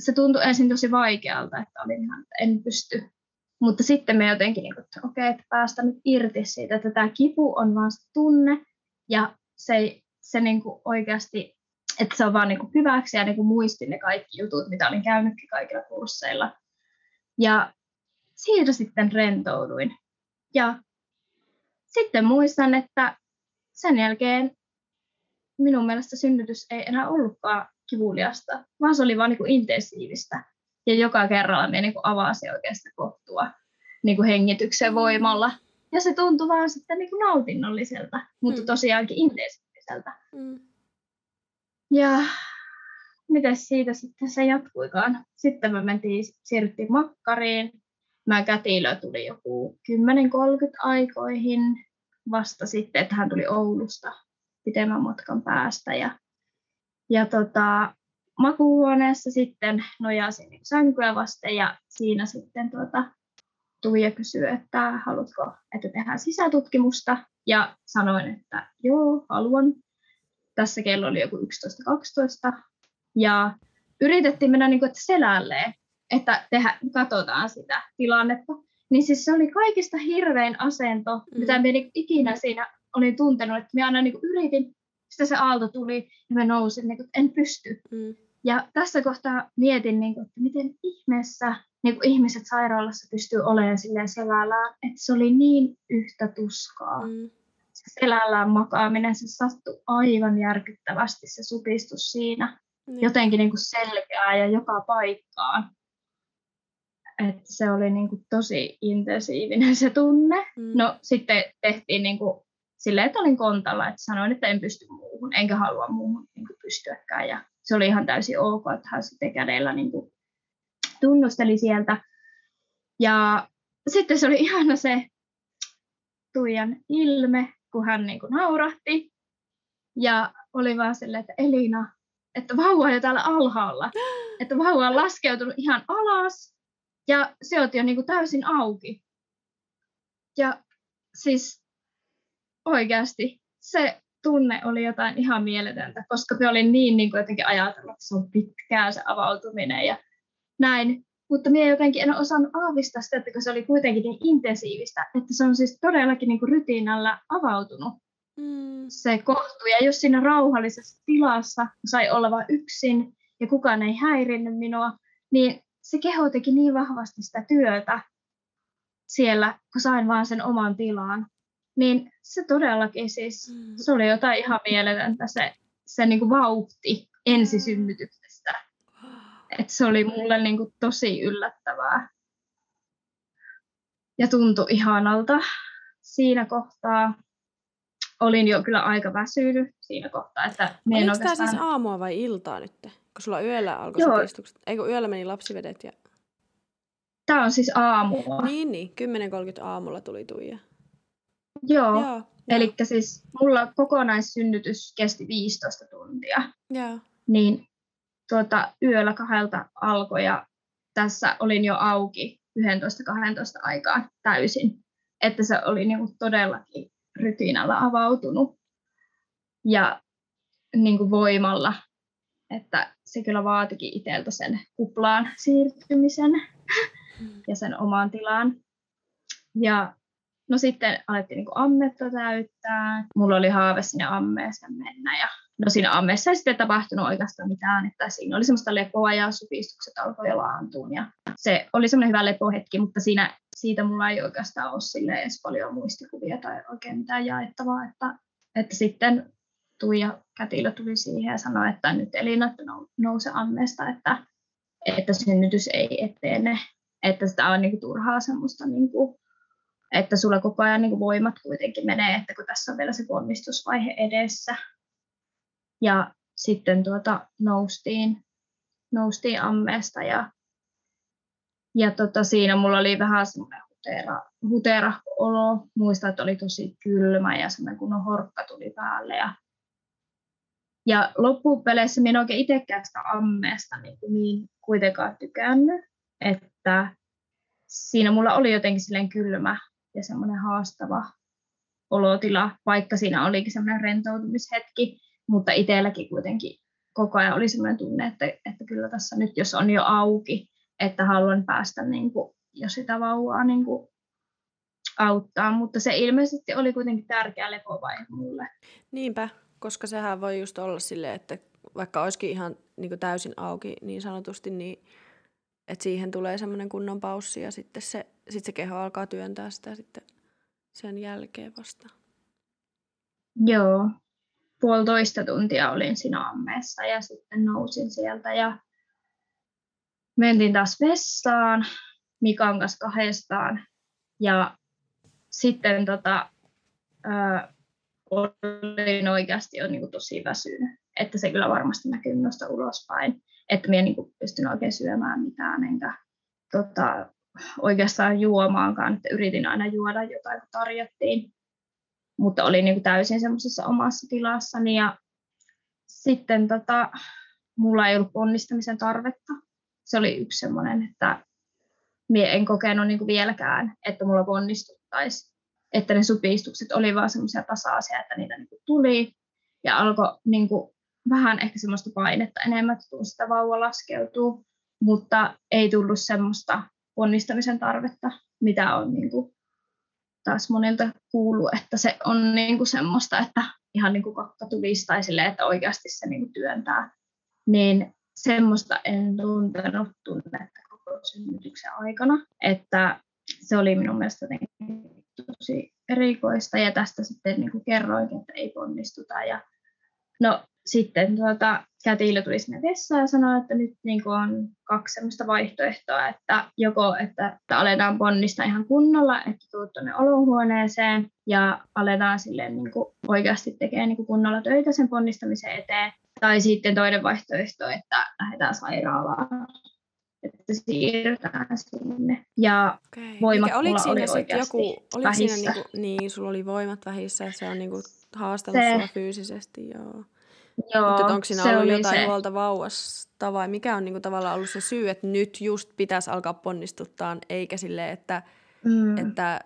se tuntui ensin tosi vaikealta, että olin ihan, että en pysty. Mutta sitten me jotenkin, niin kuin, että okei, että päästä nyt irti siitä, että tämä kipu on vaan se tunne ja se, se niin kuin oikeasti että se on vaan niin kuin hyväksi ja niin kuin muistin ne kaikki jutut, mitä olin käynytkin kaikilla kursseilla. Ja siitä sitten rentouduin. Ja sitten muistan, että sen jälkeen minun mielestä synnytys ei enää ollutkaan kivuliasta, vaan se oli vaan niin intensiivistä. Ja joka kerralla me niin avasi oikeasta kohtua niin kuin hengityksen voimalla. Ja se tuntui vaan sitten niin kuin nautinnolliselta, mutta mm. tosiaankin intensiiviseltä. Mm. Ja miten siitä sitten se jatkuikaan? Sitten me mentiin, siirryttiin makkariin. Mä kätilö tuli joku 10.30 aikoihin vasta sitten, että hän tuli Oulusta pitemmän matkan päästä. Ja, ja tota, makuuhuoneessa sitten nojasin sänkyä vasten ja siinä sitten tuota, Tuija kysyi, että haluatko, että tehdään sisätutkimusta. Ja sanoin, että joo, haluan tässä kello oli joku 11.12. Ja yritettiin mennä niin kuin, että selälleen, että tehdä, katsotaan sitä tilannetta. Niin siis se oli kaikista hirvein asento, mm. mitä minä niin ikinä siinä olin tuntenut, että minä aina niin yritin, sitten se aalto tuli ja mä nousin, niin kuin, että en pysty. Mm. Ja tässä kohtaa mietin, niin kuin, että miten ihmeessä niin kuin ihmiset sairaalassa pystyy olemaan silleen selällään, että se oli niin yhtä tuskaa. Mm selällään makaaminen, se sattui aivan järkyttävästi se supistus siinä. Niin. Jotenkin niin kuin selkeää ja joka paikkaan. Et se oli niin kuin tosi intensiivinen se tunne. Mm. No sitten tehtiin niin kuin silleen, että olin kontalla, että sanoin, että en pysty muuhun, enkä halua muuhun niin kuin pystyäkään. Ja se oli ihan täysin ok, että hän sitten kädellä niin kuin tunnusteli sieltä. Ja sitten se oli ihana se Tuijan ilme, kun hän niin kuin naurahti. Ja oli vaan silleen, että Elina, että vauva on jo täällä alhaalla. Että vauva on laskeutunut ihan alas ja se on jo niin kuin täysin auki. Ja siis oikeasti se tunne oli jotain ihan mieletöntä, koska me olin niin, niin kuin jotenkin ajatellut, että se on pitkää se avautuminen ja näin. Mutta minä jotenkin en osannut aavistaa sitä, että se oli kuitenkin niin intensiivistä, että se on siis todellakin niin kuin rytiinällä avautunut mm. se kohtu. Ja jos siinä rauhallisessa tilassa sai olla vain yksin ja kukaan ei häirinnyt minua, niin se keho teki niin vahvasti sitä työtä siellä, kun sain vain sen oman tilaan. Niin se todellakin siis, mm. se oli jotain ihan mieletöntä se, se niin kuin vauhti ensisynnytyksestä et se oli mulle niin kuin tosi yllättävää. Ja tuntui ihanalta. siinä kohtaa olin jo kyllä aika väsynyt siinä kohtaa. Että Oliko tämä siis aamua vai iltaa nyt? Kun sulla yöllä alkoi Joo. supistukset. Eikö yöllä meni lapsivedet ja... Tämä on siis aamua. Niin, niin. 10.30 aamulla tuli Tuija. Joo. Joo. Eli siis mulla kokonaissynnytys kesti 15 tuntia. Joo. Niin tuota, yöllä kahdelta alkoi ja tässä olin jo auki 11-12 aikaa täysin. Että se oli niinku todellakin rytinällä avautunut ja niinku voimalla. Että se kyllä vaatikin itseltä sen kuplaan siirtymisen mm. ja sen omaan tilaan. Ja No sitten alettiin niin ammetta täyttää. Mulla oli haave sinne ammeeseen mennä ja no siinä ammeessa ei sitten tapahtunut oikeastaan mitään, että siinä oli semmoista lepoa ja supistukset alkoi jo laantua ja se oli semmoinen hyvä lepohetki, mutta siinä, siitä mulla ei oikeastaan ole sille edes paljon muistikuvia tai oikein mitään jaettavaa, että, että sitten Tuija Kätilö tuli siihen ja sanoi, että nyt Elina että nouse ammeesta, että, että synnytys ei etene, että sitä on niin turhaa semmoista niin kuin että sulla koko ajan niin voimat kuitenkin menee, että kun tässä on vielä se ponnistusvaihe edessä. Ja sitten tuota, noustiin, noustiin ammeesta ja, ja tota, siinä mulla oli vähän semmoinen hutera, hutera olo. Muistan, että oli tosi kylmä ja semmoinen kunnon horkka tuli päälle. Ja, ja loppupeleissä minä oikein itsekään sitä ammeesta niin, niin kuitenkaan tykännyt, että siinä mulla oli jotenkin silleen kylmä ja semmoinen haastava olotila, vaikka siinä olikin semmoinen rentoutumishetki, mutta itselläkin kuitenkin koko ajan oli semmoinen tunne, että, että kyllä tässä nyt, jos on jo auki, että haluan päästä niin kuin, jo sitä vauvaa niin kuin, auttaa, mutta se ilmeisesti oli kuitenkin tärkeä lepovaihe mulle. Niinpä, koska sehän voi just olla silleen, että vaikka olisikin ihan niin kuin täysin auki niin sanotusti, niin että siihen tulee semmoinen kunnon paussi ja sitten se, sit se keho alkaa työntää sitä sitten sen jälkeen vasta. Joo, puolitoista tuntia olin siinä ammeessa ja sitten nousin sieltä ja mentiin taas vessaan Mikan kanssa kahdestaan ja sitten tota, olin oikeasti jo niin tosi väsynyt, että se kyllä varmasti näkyy minusta ulospäin että minä niin pystynyt oikein syömään mitään, enkä tota, oikeastaan juomaankaan, että yritin aina juoda jotain, kun tarjottiin, mutta olin niin täysin semmoisessa omassa tilassani ja sitten tota, mulla ei ollut ponnistamisen tarvetta. Se oli yksi semmoinen, että minä en kokenut niin vieläkään, että mulla ponnistuttaisi. Että ne supistukset oli vaan semmoisia tasaisia, että niitä niin tuli ja alkoi niin vähän ehkä semmoista painetta enemmän, että sitä vauva laskeutuu, mutta ei tullut semmoista onnistamisen tarvetta, mitä on niin kuin taas monilta kuullut, että se on niin kuin semmoista, että ihan niin kuin kakka tulisi tai silleen, että oikeasti se niin kuin työntää. Niin semmoista en tuntenut tunnetta koko synnytyksen aikana, että se oli minun mielestä tosi erikoista ja tästä sitten niin kuin kerroin, että ei ponnistuta. Ja no sitten tuota, kätilö tuli sinne vessaan ja sanoi, että nyt niin kuin on kaksi sellaista vaihtoehtoa, että joko että, että aletaan ponnista ihan kunnolla, että tuut tuonne olohuoneeseen ja aletaan silleen niin kuin oikeasti tekemään niin kuin kunnolla töitä sen ponnistamisen eteen, tai sitten toinen vaihtoehto, että lähdetään sairaalaan että siirrytään sinne. Ja okay. voimat Mikä, oliko siinä oli joku, oliko siinä niinku, niin, sulla oli voimat vähissä, se on niinku haastanut se, sua fyysisesti, joo. Joo, Mutta onko siinä ollut jotain se. huolta vauvasta vai mikä on niinku tavallaan ollut se syy, että nyt just pitäisi alkaa ponnistuttaa, eikä sille, että, mm. että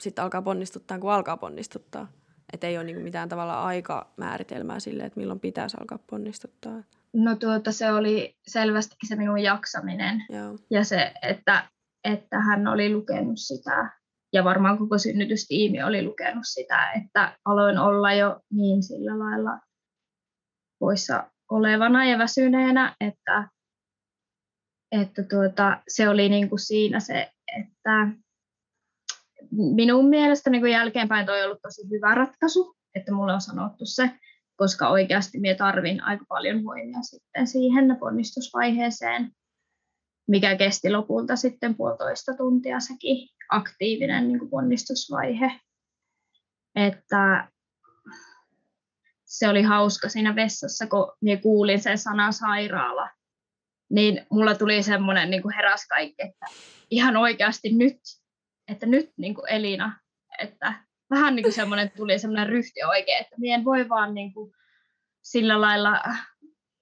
sitten alkaa ponnistuttaa, kun alkaa ponnistuttaa. Että ei ole niinku mitään tavalla aikamääritelmää sille, että milloin pitäisi alkaa ponnistuttaa. No tuota, se oli selvästikin se minun jaksaminen. Joo. ja se, että, että hän oli lukenut sitä. Ja varmaan koko synnytystiimi oli lukenut sitä, että aloin olla jo niin sillä lailla poissa olevana ja väsyneenä, että, että tuota, se oli niin kuin siinä se, että minun mielestä niin kuin jälkeenpäin toi on ollut tosi hyvä ratkaisu, että mulle on sanottu se, koska oikeasti minä tarvin aika paljon voimia sitten siihen ponnistusvaiheeseen, mikä kesti lopulta sitten puolitoista tuntia sekin aktiivinen niin kuin ponnistusvaihe. että se oli hauska siinä vessassa, kun minä kuulin sen sanan sairaala. Niin mulla tuli semmoinen niin heräs kaikki, että ihan oikeasti nyt, että nyt niin kuin Elina, että vähän niin kuin semmoinen tuli semmoinen ryhti oikein, että minä en voi vaan niin kuin sillä lailla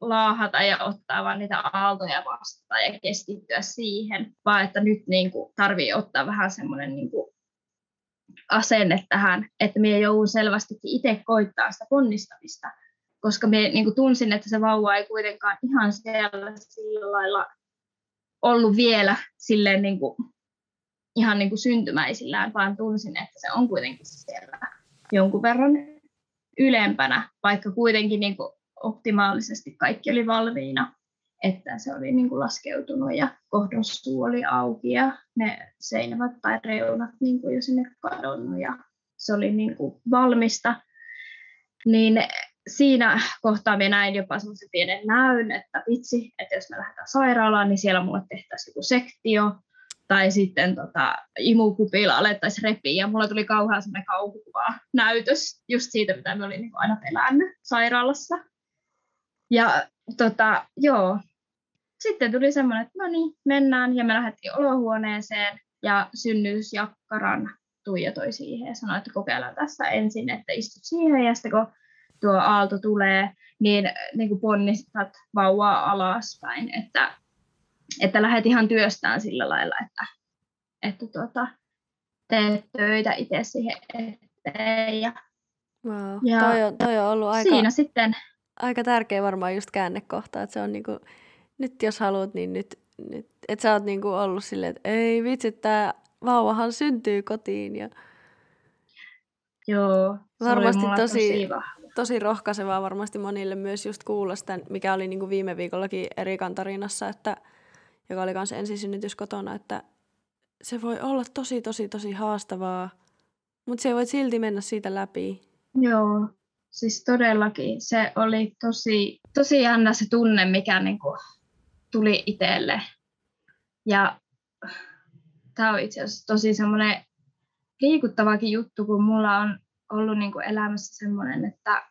laahata ja ottaa vaan niitä aaltoja vastaan ja keskittyä siihen, vaan että nyt niin kuin tarvii ottaa vähän semmoinen niin kuin asenne tähän, että minä joudun selvästikin itse koittaa sitä ponnistamista, koska minä niin kuin tunsin, että se vauva ei kuitenkaan ihan siellä sillä lailla ollut vielä silleen niin kuin, ihan niin kuin syntymäisillään, vaan tunsin, että se on kuitenkin siellä jonkun verran ylempänä, vaikka kuitenkin niin kuin optimaalisesti kaikki oli valmiina, että se oli niin kuin laskeutunut ja kohdon suu oli auki ja ne seinävät tai reunat niin kuin jo sinne kadonnut ja se oli niin kuin valmista. Niin siinä kohtaa minä näin jopa semmoisen pienen näyn, että vitsi, että jos me lähdetään sairaalaan, niin siellä mulle tehtäisiin joku sektio, tai sitten tota, imukupilla alettaisiin repiä, ja mulla tuli kauhean semmoinen kauhukuva näytös just siitä, mitä me olin niin aina pelännyt sairaalassa. Ja tota, joo, sitten tuli semmoinen, että no niin, mennään, ja me lähdettiin olohuoneeseen, ja synnytysjakkaran tuijotoi siihen ja sanoi, että kokeillaan tässä ensin, että istut siihen, ja sitten kun tuo aalto tulee, niin, niin kuin ponnistat vauvaa alaspäin, että, että lähdet ihan työstään sillä lailla, että, että tuota, teet töitä itse siihen eteen. Ja, wow. ja toi, on, toi on ollut aika, siinä sitten, aika tärkeä varmaan just käännekohta, että se on niinku, nyt jos haluat, niin nyt, nyt että sä oot niinku ollut silleen, että ei vitsi, tämä vauvahan syntyy kotiin ja Joo, se varmasti oli tosi, tosi, tosi rohkaisevaa varmasti monille myös just kuulla sitä, mikä oli niinku viime viikollakin Erikan tarinassa, että, joka oli myös ensisynnytys kotona, että se voi olla tosi, tosi, tosi haastavaa, mutta se voi silti mennä siitä läpi. Joo, siis todellakin se oli tosi, tosi jännä se tunne, mikä niinku tuli itselle. Ja tämä on itse asiassa tosi semmoinen liikuttavakin juttu, kun mulla on ollut niin kuin elämässä semmoinen, että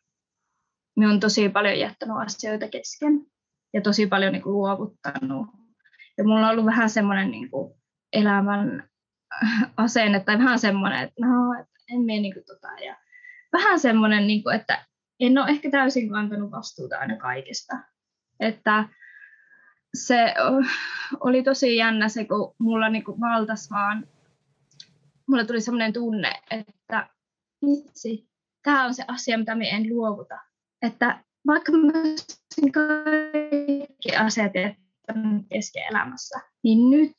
me on tosi paljon jättänyt asioita kesken ja tosi paljon niin kuin luovuttanut. Ja mulla on ollut vähän semmoinen niin kuin elämän asenne tai vähän semmoinen, että no, en mene niin kuin tota. Ja vähän semmoinen, niin kuin, että en ole ehkä täysin kantanut vastuuta aina kaikesta. Että se oli tosi jännä se, kun mulla niin kuin valtas vaan, mulla tuli semmoinen tunne, että vitsi, tämä on se asia, mitä me en luovuta. Että vaikka mä kaikki asiat kesken elämässä, niin nyt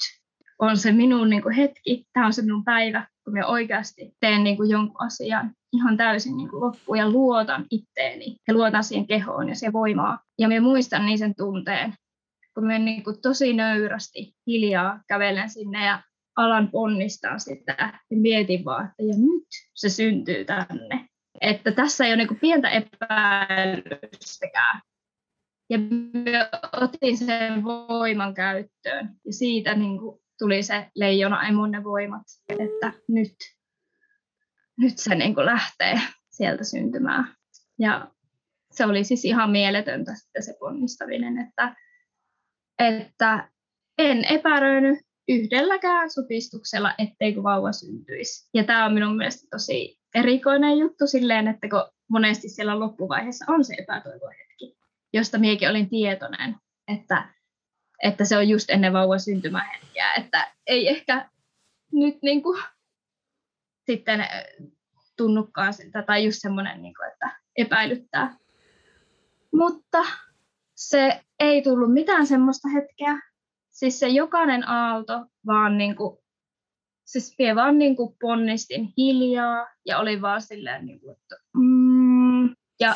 on se minun niin kuin hetki, tämä on se minun päivä, kun mä oikeasti teen niin kuin jonkun asian ihan täysin niin kuin loppuun ja luotan itteeni ja luotan siihen kehoon ja siihen voimaan. Ja mä muistan niin sen tunteen, kun mä niin kuin tosi nöyrästi hiljaa kävelen sinne ja alan ponnistaa sitä ja mietin vaan, että ja nyt se syntyy tänne. Että tässä ei ole niin pientä epäilystäkään. Ja otin sen voiman käyttöön ja siitä niin kuin tuli se leijona emonne voimat, että nyt, nyt se niin kuin lähtee sieltä syntymään. Ja se oli siis ihan mieletöntä se ponnistaminen, että, että en epäröinyt yhdelläkään supistuksella, etteikö vauva syntyisi. Ja tämä on minun mielestä tosi erikoinen juttu silleen, että kun monesti siellä loppuvaiheessa on se epätoivohetki, josta minäkin olin tietoinen, että, että se on just ennen vauvan syntymähetkiä, että ei ehkä nyt niin kuin, sitten tunnukaan sitä, tai just semmoinen, niin kuin, että epäilyttää. Mutta se ei tullut mitään semmoista hetkeä, siis se jokainen aalto vaan niin kuin, siis vie vaan niin kuin ponnistin hiljaa ja oli vaan silleen niin kuin, että mm, ja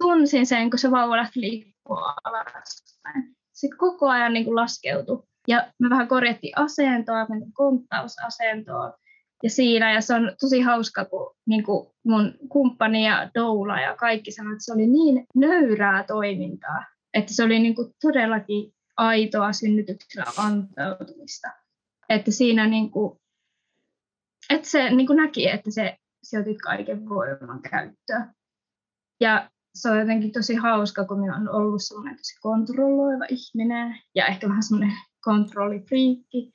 tunsin sen, kun se vauva lähti liikkua alaspäin. Sitten koko ajan niin kuin laskeutui. Ja me vähän korjattiin asentoa, konttausasentoa. Ja siinä, ja se on tosi hauska, kun niin kuin mun kumppani ja doula ja kaikki sanoivat, että se oli niin nöyrää toimintaa, että se oli niin kuin todellakin aitoa synnytyksellä antautumista. Että siinä niin kuin, että se niin kuin näki, että se sä otit kaiken voiman käyttöön. Ja se on jotenkin tosi hauska, kun minä olen ollut semmoinen tosi kontrolloiva ihminen ja ehkä vähän semmoinen kontrollifriikki,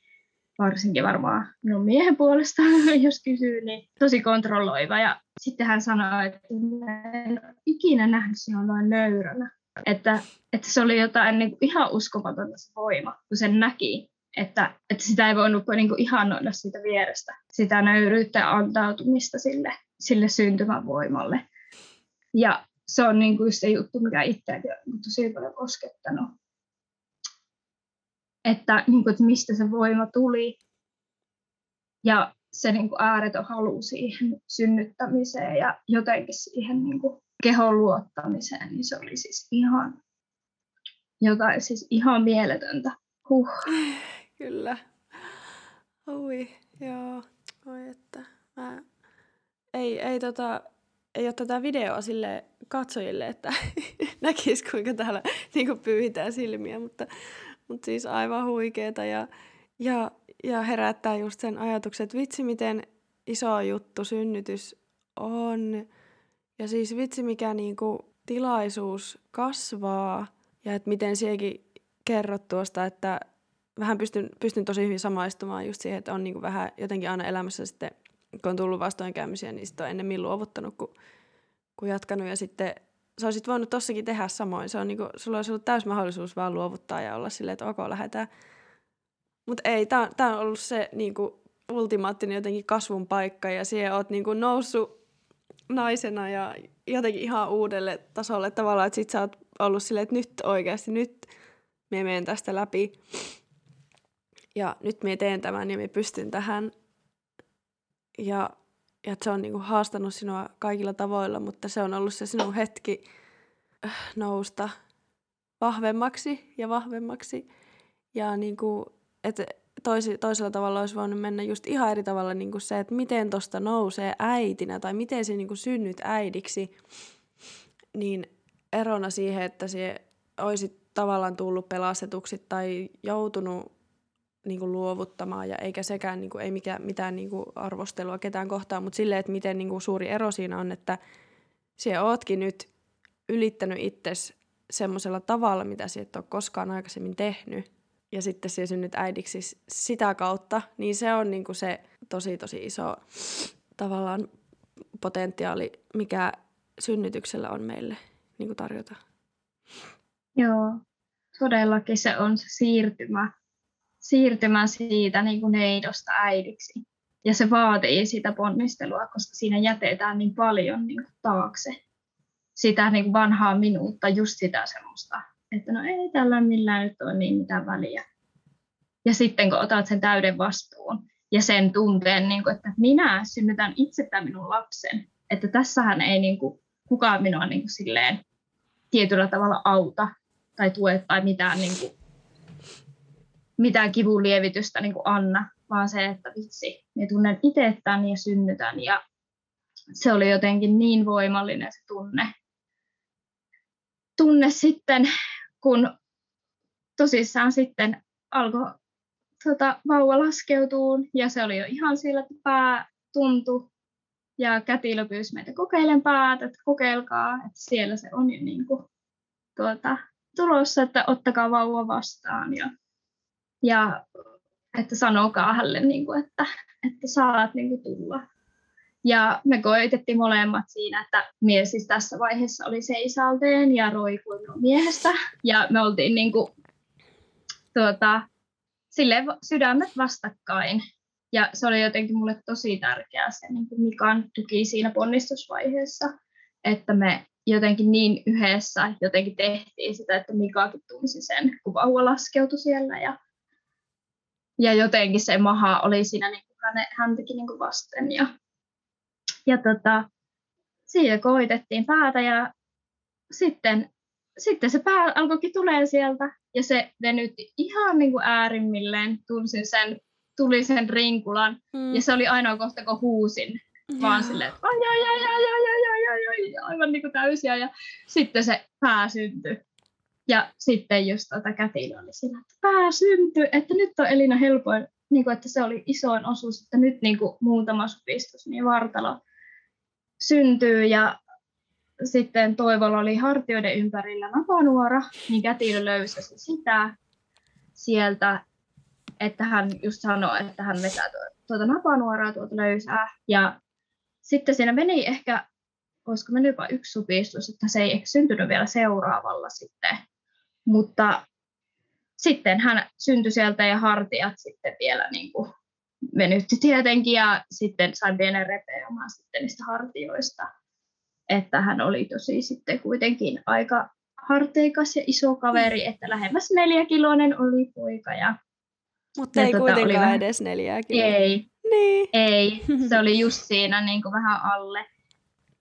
varsinkin varmaan minun miehen puolesta, jos kysyy, niin tosi kontrolloiva. Ja sitten hän sanoi, että en ikinä nähnyt sinua noin nöyränä. Että, että se oli jotain niin kuin ihan uskomatonta se voima, kun sen näki. Että, että sitä ei voinut niin kuin ihannoida siitä vierestä, sitä nöyryyttä ja antautumista sille, sille syntymävoimalle. Ja se on niin kuin se juttu, mikä itseäkin on tosi paljon koskettanut. Että, niin kuin, että mistä se voima tuli ja se niin kuin ääretön halu siihen synnyttämiseen ja jotenkin siihen niin kuin kehon luottamiseen, niin se oli siis ihan jotain siis ihan mieletöntä. Huh. Kyllä. Oi, joo. Oi, että mä... Ei, ei, tota, ei ole tätä videoa sille katsojille, että näkisi kuinka täällä niin pyyhitään silmiä, mutta, mutta siis aivan huikeeta ja, ja, ja herättää just sen ajatuksen, että vitsi miten iso juttu synnytys on. Ja siis vitsi mikä niinku tilaisuus kasvaa ja että miten siekin kerrot tuosta, että vähän pystyn, pystyn tosi hyvin samaistumaan just siihen, että on niinku vähän jotenkin aina elämässä sitten, kun on tullut vastoinkäymisiä, niin sitten on ennemmin luovuttanut kuin, kuin jatkanut ja sitten sä olisit voinut tossakin tehdä samoin. Se on niinku, sulla olisi ollut täys mahdollisuus vaan luovuttaa ja olla silleen, että ok, lähdetään. Mutta ei, tämä on ollut se niinku, ultimaattinen jotenkin kasvun paikka ja siihen oot niinku, noussut naisena ja jotenkin ihan uudelle tasolle tavallaan, että sit sä oot ollut silleen, että nyt oikeasti, nyt me menen tästä läpi ja nyt me teen tämän ja me pystyn tähän. Ja, ja että se on niinku haastanut sinua kaikilla tavoilla, mutta se on ollut se sinun hetki äh, nousta vahvemmaksi ja vahvemmaksi. Ja niinku, että toisi, toisella tavalla olisi voinut mennä just ihan eri tavalla niin kuin se, että miten tuosta nousee äitinä tai miten se niin kuin synnyt äidiksi, niin erona siihen, että se olisi tavallaan tullut pelastetuksi tai joutunut niin kuin luovuttamaan ja eikä sekään niin kuin, ei mikään, mitään niin kuin arvostelua ketään kohtaan, mutta silleen, että miten niin kuin suuri ero siinä on, että siellä ootkin nyt ylittänyt itsesi semmoisella tavalla, mitä sä et ole koskaan aikaisemmin tehnyt. Ja sitten siellä synnyt äidiksi sitä kautta, niin se on niin kuin se tosi tosi iso tavallaan potentiaali, mikä synnytyksellä on meille niin kuin tarjota. Joo, todellakin se on se siirtymä, siirtymä siitä niin kuin neidosta äidiksi. Ja se vaatii sitä ponnistelua, koska siinä jätetään niin paljon niin kuin taakse sitä niin kuin vanhaa minuutta, just sitä semmoista että no ei tällä millään nyt ole niin mitään väliä. Ja sitten kun otat sen täyden vastuun ja sen tunteen, niin kuin, että minä synnytän itse tämän minun lapsen, että tässähän ei niin kuin, kukaan minua niin kuin, silleen, tietyllä tavalla auta tai tue tai mitään, niin kuin, mitään kivun lievitystä niin kuin anna, vaan se, että vitsi, minä tunnen itse tämän ja synnytän ja se oli jotenkin niin voimallinen se tunne. Tunne sitten kun tosissaan sitten alkoi tota, vauva laskeutuu ja se oli jo ihan siellä, että pää tuntui ja kätilö pyysi meitä kokeilen päätä, että kokeilkaa, että siellä se on jo niin kuin, tuota, tulossa, että ottakaa vauva vastaan ja, ja että sanokaa hänelle, niin kuin, että, että saat niin kuin, tulla. Ja me koitettiin molemmat siinä, että mies siis tässä vaiheessa oli seisalteen ja roikui miehestä. Ja me oltiin niin kuin, tuota, silleen sydämet vastakkain. Ja se oli jotenkin mulle tosi tärkeää se niin kuin Mikan tuki siinä ponnistusvaiheessa, että me jotenkin niin yhdessä jotenkin tehtiin sitä, että Mikakin tunsi sen, kun vauva laskeutui siellä. Ja, ja jotenkin se maha oli siinä niin kuin häne, häntäkin niin kuin vasten. Ja ja tota, siinä koitettiin päätä ja sitten, sitten se pää alkoikin tulee sieltä ja se venytti ihan niin kuin äärimmilleen. Tunsin sen, tuli sen rinkulan mm. ja se oli ainoa kohta, kun huusin. Ja. Vaan silleen, että ai, ai, ai, ai, ai, ai, ai, ai, aivan niin kuin täysiä. Ja sitten se pää syntyi. Ja sitten just tota kätilö oli siinä, että pää syntyi, että nyt on Elina helpoin, niin kuin, että se oli isoin osuus, että nyt niin kuin muutama supistus, niin vartalo syntyy ja sitten Toivolla oli hartioiden ympärillä napanuora, niin kätilö löysäsi sitä sieltä, että hän just sanoi, että hän vetää tuota napanuoraa tuota löysää. Ja sitten siinä meni ehkä, olisiko mennyt jopa yksi supistus, että se ei ehkä syntynyt vielä seuraavalla sitten. Mutta sitten hän syntyi sieltä ja hartiat sitten vielä niin kuin venytti tietenkin ja sitten sain pienen repeämään sitten niistä hartioista. Että hän oli tosi sitten kuitenkin aika harteikas ja iso kaveri, että lähemmäs neljäkiloinen oli poika. Ja, Mutta ei tota, kuitenkaan vähän... edes neljä kiloa. Ei, niin. ei, se oli just siinä niin kuin vähän alle.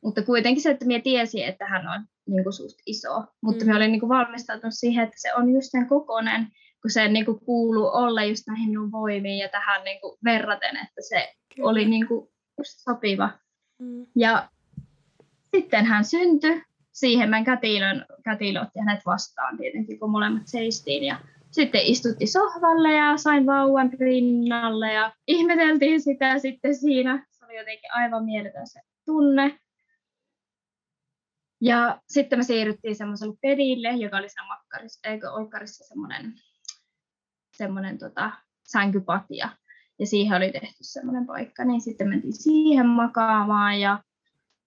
Mutta kuitenkin se, että minä tiesin, että hän on niin kuin suht iso, mutta mm. minä olin niin kuin valmistautunut siihen, että se on just sen kokonen, kun se niin kuin kuuluu olla just näihin minun voimiin ja tähän niin kuin verraten, että se Kyllä. oli niin kuin just sopiva. Mm. Ja sitten hän syntyi, siihen mä kätilön, kätilö otti hänet vastaan tietenkin, kun molemmat seistiin ja sitten istutti sohvalle ja sain vauvan rinnalle ja ihmeteltiin sitä sitten siinä. Se oli jotenkin aivan mieletön se tunne. Ja sitten me siirryttiin semmoiselle pedille, joka oli siinä makkarissa, eikö olkkarissa semmoinen, semmoinen tota, sänkypatja. Ja siihen oli tehty semmoinen paikka, niin sitten mentiin siihen makaamaan ja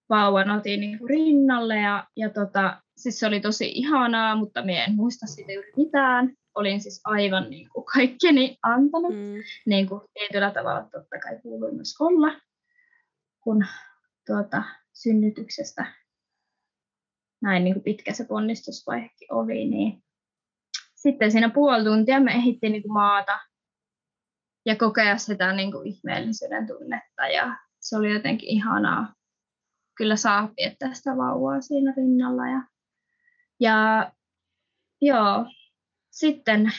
vauvan otin niin kuin rinnalle ja, ja tota, siis se oli tosi ihanaa, mutta minä en muista siitä juuri mitään. Olin siis aivan niin kuin kaikkeni antanut, mm. niin kuin tietyllä tavalla totta kai kuului myös olla, kun tuota, synnytyksestä näin niin kuin pitkä se ponnistusvaihekin oli, niin sitten siinä puoli tuntia me ehdittiin niin kuin maata ja kokea sitä niin kuin ihmeellisyyden tunnetta ja se oli jotenkin ihanaa kyllä saa viettää sitä vauvaa siinä rinnalla. Ja, ja joo, sitten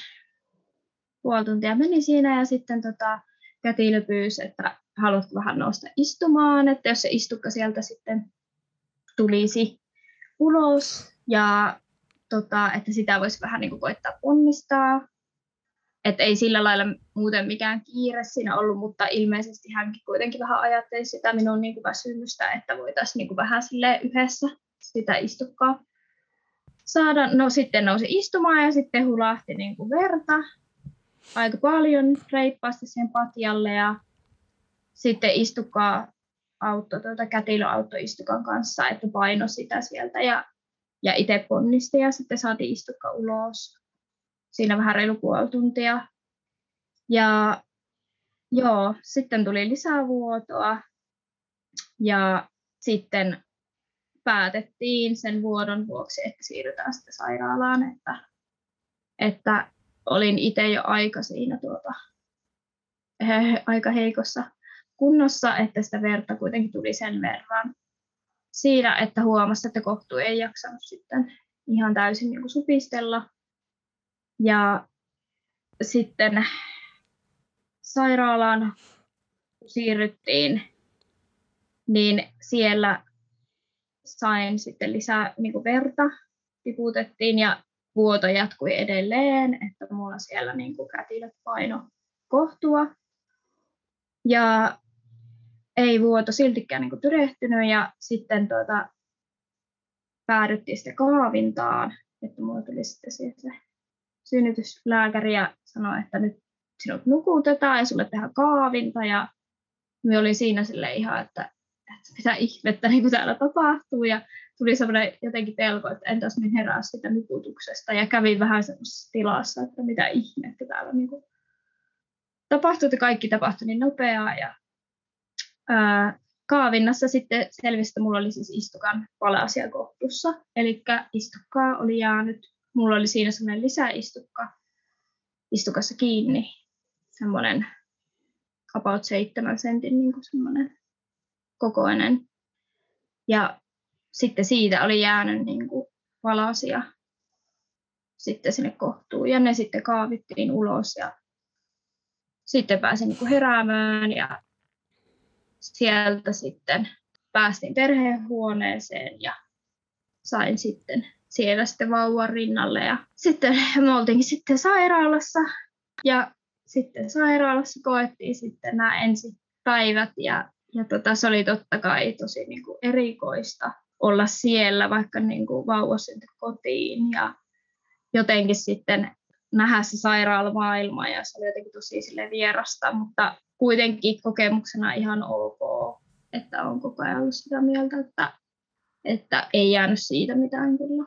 puoli tuntia meni siinä ja sitten tota, kätilö pyysi, että haluatko vähän nousta istumaan, että jos se istukka sieltä sitten tulisi ulos ja tota, että sitä voisi vähän niin kuin koittaa ponnistaa. Että ei sillä lailla muuten mikään kiire siinä ollut, mutta ilmeisesti hänkin kuitenkin vähän ajatteli sitä minun niin kuin väsymystä, että voitaisiin niin kuin vähän sille yhdessä sitä istukkaa saada. No sitten nousi istumaan ja sitten hulahti niin kuin verta aika paljon reippaasti sen patjalle ja sitten istukkaa auto, tuota, kätilöauto istukan kanssa, että paino sitä sieltä ja, ja itse ponnisti ja sitten saatiin istukka ulos siinä vähän reilu puoli tuntia. Ja joo, sitten tuli lisää vuotoa ja sitten päätettiin sen vuodon vuoksi, että siirrytään sitten sairaalaan, että, että olin itse jo aika siinä tuota, he, aika heikossa kunnossa, että sitä verta kuitenkin tuli sen verran siinä, että huomasi, että kohtu ei jaksanut sitten ihan täysin niin kuin supistella. Ja sitten sairaalaan siirryttiin, niin siellä sain sitten lisää niin kuin verta, tiputettiin ja vuoto jatkui edelleen, että mulla siellä niin kuin kätilöt paino kohtua. Ja ei vuoto siltikään niin kuin tyrehtynyt ja sitten tuota, päädyttiin sitten kaavintaan, että mulla tuli sitten se synnytyslääkäri ja sanoi, että nyt sinut nukutetaan ja sulle tehdään kaavinta. Ja me oli siinä sille ihan, että, että mitä ihmettä niin kuin täällä tapahtuu. Ja tuli semmoinen jotenkin pelko, että entäs minä herää sitä nukutuksesta. Ja kävin vähän semmoisessa tilassa, että mitä ihmettä täällä niin kuin tapahtui, että kaikki tapahtui niin nopeaa. Ja kaavinnassa sitten selvisi, että mulla oli siis istukan palasia kohtussa, eli istukkaa oli jäänyt. Mulla oli siinä semmoinen lisäistukka istukassa kiinni, semmoinen about seitsemän sentin niin kuin semmoinen kokoinen. Ja sitten siitä oli jäänyt niin kuin valasia sitten sinne kohtuun. Ja ne sitten kaavittiin ulos ja sitten pääsin niin kuin heräämään ja sieltä sitten päästiin perhehuoneeseen ja sain sitten siellä sitten vauvan rinnalle. Ja sitten me oltiinkin sitten sairaalassa ja sitten sairaalassa koettiin sitten nämä ensi päivät ja ja tota, se oli totta kai tosi niin kuin erikoista olla siellä, vaikka niin kuin vauva syntyi kotiin ja jotenkin sitten nähdä se sairaalamaailma ja se oli jotenkin tosi sille vierasta, mutta kuitenkin kokemuksena ihan ok, että on koko ajan ollut sitä mieltä, että, että ei jäänyt siitä mitään kyllä.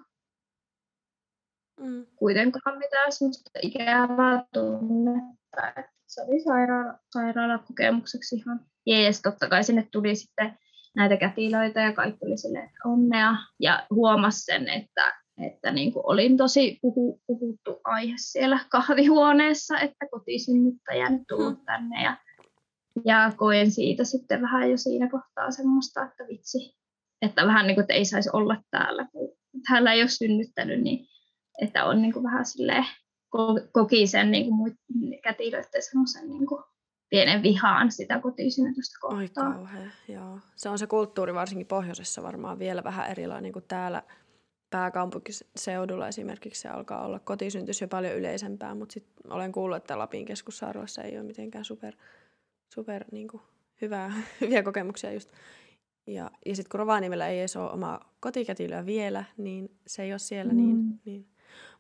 Mm. Kuitenkaan mitään sellaista ikävää tunnetta, että se oli sairaala, sairaalakokemukseksi ihan jees. Totta kai sinne tuli sitten näitä kätilöitä ja kaikki oli sille onnea ja huomasi sen, että, että niin kuin olin tosi puhu, puhuttu aihe siellä kahvihuoneessa, että kotisynnyttäjä nyt tullut mm. tänne ja, ja koen siitä sitten vähän jo siinä kohtaa semmoista, että vitsi, että vähän niin kuin, että ei saisi olla täällä, kun täällä ei ole synnyttänyt, niin että on niin kuin vähän silleen, koki sen niin kuin kätilöiden semmoisen niin kuin pienen vihaan sitä kotisynnytystä kohtaan. Oi kauhea, joo. Se on se kulttuuri varsinkin pohjoisessa varmaan vielä vähän erilainen kuin täällä pääkaupunkiseudulla esimerkiksi se alkaa olla kotisyntys jo paljon yleisempää, mutta sitten olen kuullut, että Lapin keskussairaalassa ei ole mitenkään super, super niin kuin hyvää, hyviä kokemuksia just. Ja, ja sitten kun Rovaniemellä ei edes ole omaa kotikätilöä vielä, niin se ei ole siellä niin, mm. niin, niin.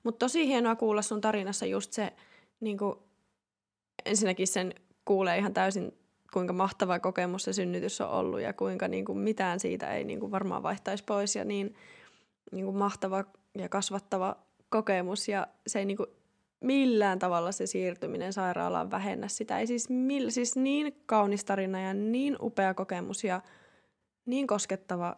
Mutta tosi hienoa kuulla sun tarinassa just se, niin kuin, ensinnäkin sen kuulee ihan täysin, kuinka mahtava kokemus se synnytys on ollut ja kuinka niin kuin mitään siitä ei niin kuin varmaan vaihtaisi pois ja niin, niin kuin mahtava ja kasvattava kokemus ja se ei niin kuin millään tavalla se siirtyminen sairaalaan vähennä sitä. Ei siis, mill, siis niin kaunis tarina ja niin upea kokemus ja niin koskettava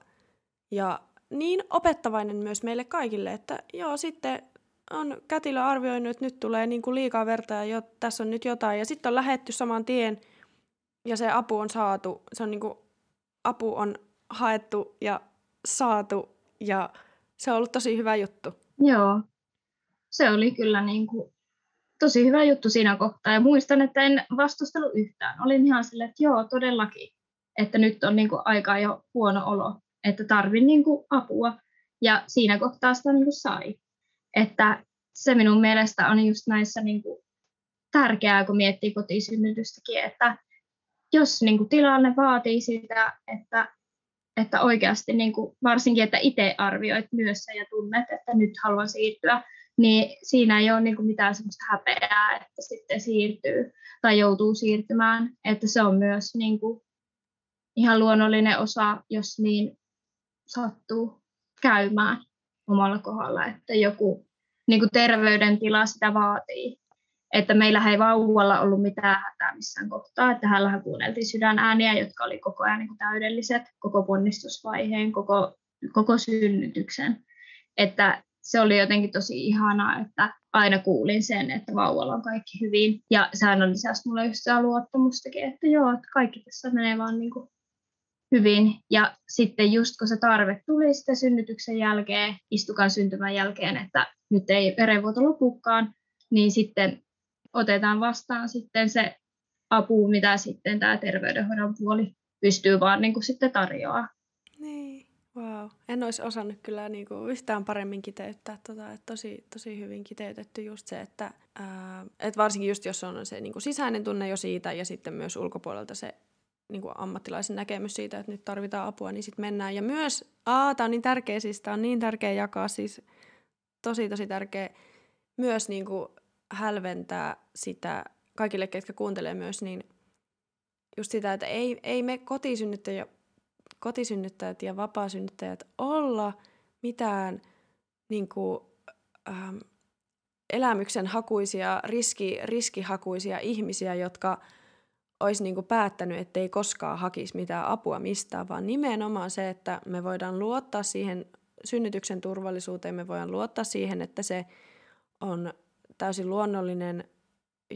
ja niin opettavainen myös meille kaikille, että joo, sitten on kätilö arvioinut, että nyt tulee niin kuin liikaa verta ja jo, tässä on nyt jotain. Ja sitten on lähetty saman tien ja se apu on saatu. Se on niin kuin, apu on haettu ja saatu ja se on ollut tosi hyvä juttu. Joo, se oli kyllä niin kuin tosi hyvä juttu siinä kohtaa. Ja muistan, että en vastustellut yhtään. Olin ihan silleen, että joo, todellakin, että nyt on niin kuin aika jo huono olo, että tarvin niin kuin apua. Ja siinä kohtaa sitä niin kuin sai. Että se minun mielestä on just näissä niin kuin tärkeää, kun miettii kotisynnytystäkin, että jos niin kuin tilanne vaatii sitä, että, että oikeasti niin kuin, varsinkin, että itse arvioit myös ja tunnet, että nyt haluan siirtyä, niin siinä ei ole niin kuin mitään sellaista häpeää, että sitten siirtyy tai joutuu siirtymään, että se on myös niin kuin ihan luonnollinen osa, jos niin sattuu käymään omalla kohdalla, että joku niin kuin terveydentila sitä vaatii. Että meillä ei vauvalla ollut mitään hätää missään kohtaa, että hänellä kuunneltiin sydänääniä, jotka oli koko ajan niin kuin täydelliset, koko ponnistusvaiheen, koko, koko synnytyksen. Että se oli jotenkin tosi ihanaa, että aina kuulin sen, että vauvalla on kaikki hyvin. Ja säännön lisäsi mulle just sitä luottamustakin, että joo, että kaikki tässä menee vaan niin kuin hyvin. Ja sitten just kun se tarve tuli sitten synnytyksen jälkeen, istukan syntymän jälkeen, että nyt ei verenvuoto lopukaan, niin sitten otetaan vastaan sitten se apu, mitä sitten tämä terveydenhoidon puoli pystyy vaan niin kuin sitten tarjoaa. Niin, wow. En olisi osannut kyllä niin kuin yhtään paremmin kiteyttää tota, että tosi, tosi hyvin kiteytetty just se, että, ää, että varsinkin just jos on se niin kuin sisäinen tunne jo siitä ja sitten myös ulkopuolelta se niin kuin ammattilaisen näkemys siitä, että nyt tarvitaan apua, niin sitten mennään. Ja myös, aa, tämä on niin tärkeä, siis tämä on niin tärkeä jakaa, siis tosi tosi tärkeä myös niin kuin hälventää sitä kaikille, ketkä kuuntelee myös, niin just sitä, että ei, ei me kotisynnyttäjät, kotisynnyttäjät ja vapaasynnyttäjät olla mitään niin kuin, ähm, elämyksen hakuisia, riski, riskihakuisia ihmisiä, jotka – olisi niin kuin päättänyt, että ei koskaan hakisi mitään apua mistään, vaan nimenomaan se, että me voidaan luottaa siihen synnytyksen turvallisuuteen, me voidaan luottaa siihen, että se on täysin luonnollinen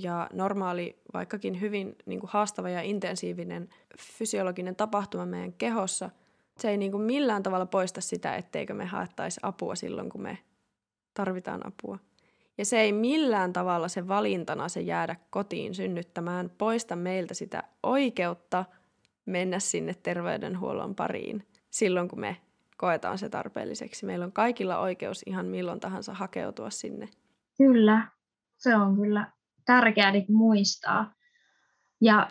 ja normaali, vaikkakin hyvin niin kuin haastava ja intensiivinen fysiologinen tapahtuma meidän kehossa. Se ei niin kuin millään tavalla poista sitä, etteikö me haettaisi apua silloin, kun me tarvitaan apua. Ja se ei millään tavalla se valintana se jäädä kotiin synnyttämään poista meiltä sitä oikeutta mennä sinne terveydenhuollon pariin silloin, kun me koetaan se tarpeelliseksi. Meillä on kaikilla oikeus ihan milloin tahansa hakeutua sinne. Kyllä, se on kyllä tärkeää niin muistaa. Ja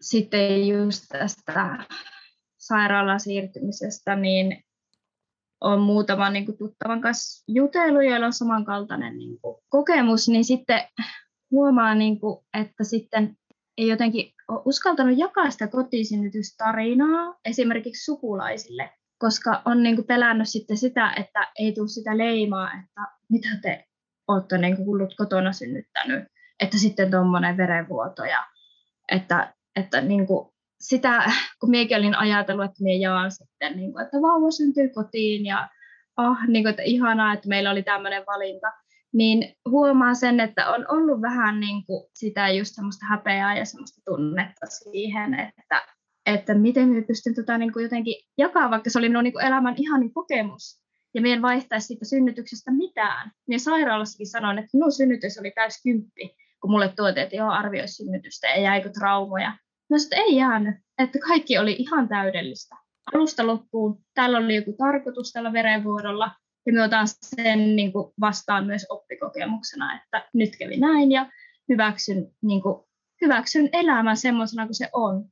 sitten just tästä sairaalaan siirtymisestä, niin on muutaman niin kuin, tuttavan kanssa jutellut, joilla on samankaltainen niin kuin, kokemus, niin sitten huomaa, niin kuin, että sitten ei jotenkin ole uskaltanut jakaa sitä kotisynnytystarinaa esimerkiksi sukulaisille, koska on niin kuin, pelännyt sitten sitä, että ei tule sitä leimaa, että mitä te olette niin kuin, kotona synnyttänyt, että sitten tuommoinen verenvuoto ja että, että niin kuin, sitä, kun minäkin olin ajatellut, että minä jaan sitten, niin kuin, että vauva syntyy kotiin ja ah, niin kuin, että ihanaa, että meillä oli tämmöinen valinta, niin huomaa sen, että on ollut vähän niin kuin sitä just semmoista häpeää ja semmoista tunnetta siihen, että, että miten minä pystyn tota niin kuin jotenkin jakaa, vaikka se oli minun niin kuin elämän ihanin kokemus, ja minä en vaihtaisi siitä synnytyksestä mitään. Minä sairaalassakin sanoin, että minun synnytys oli täys kymppi, kun mulle tuotiin, että joo, arvioi synnytystä ja jäikö traumoja. No sitten ei jäänyt, että kaikki oli ihan täydellistä. Alusta loppuun, täällä oli joku tarkoitus tällä verenvuodolla, ja me otan sen niin kuin vastaan myös oppikokemuksena, että nyt kävi näin, ja hyväksyn, niin kuin, hyväksyn elämän semmoisena kuin se on.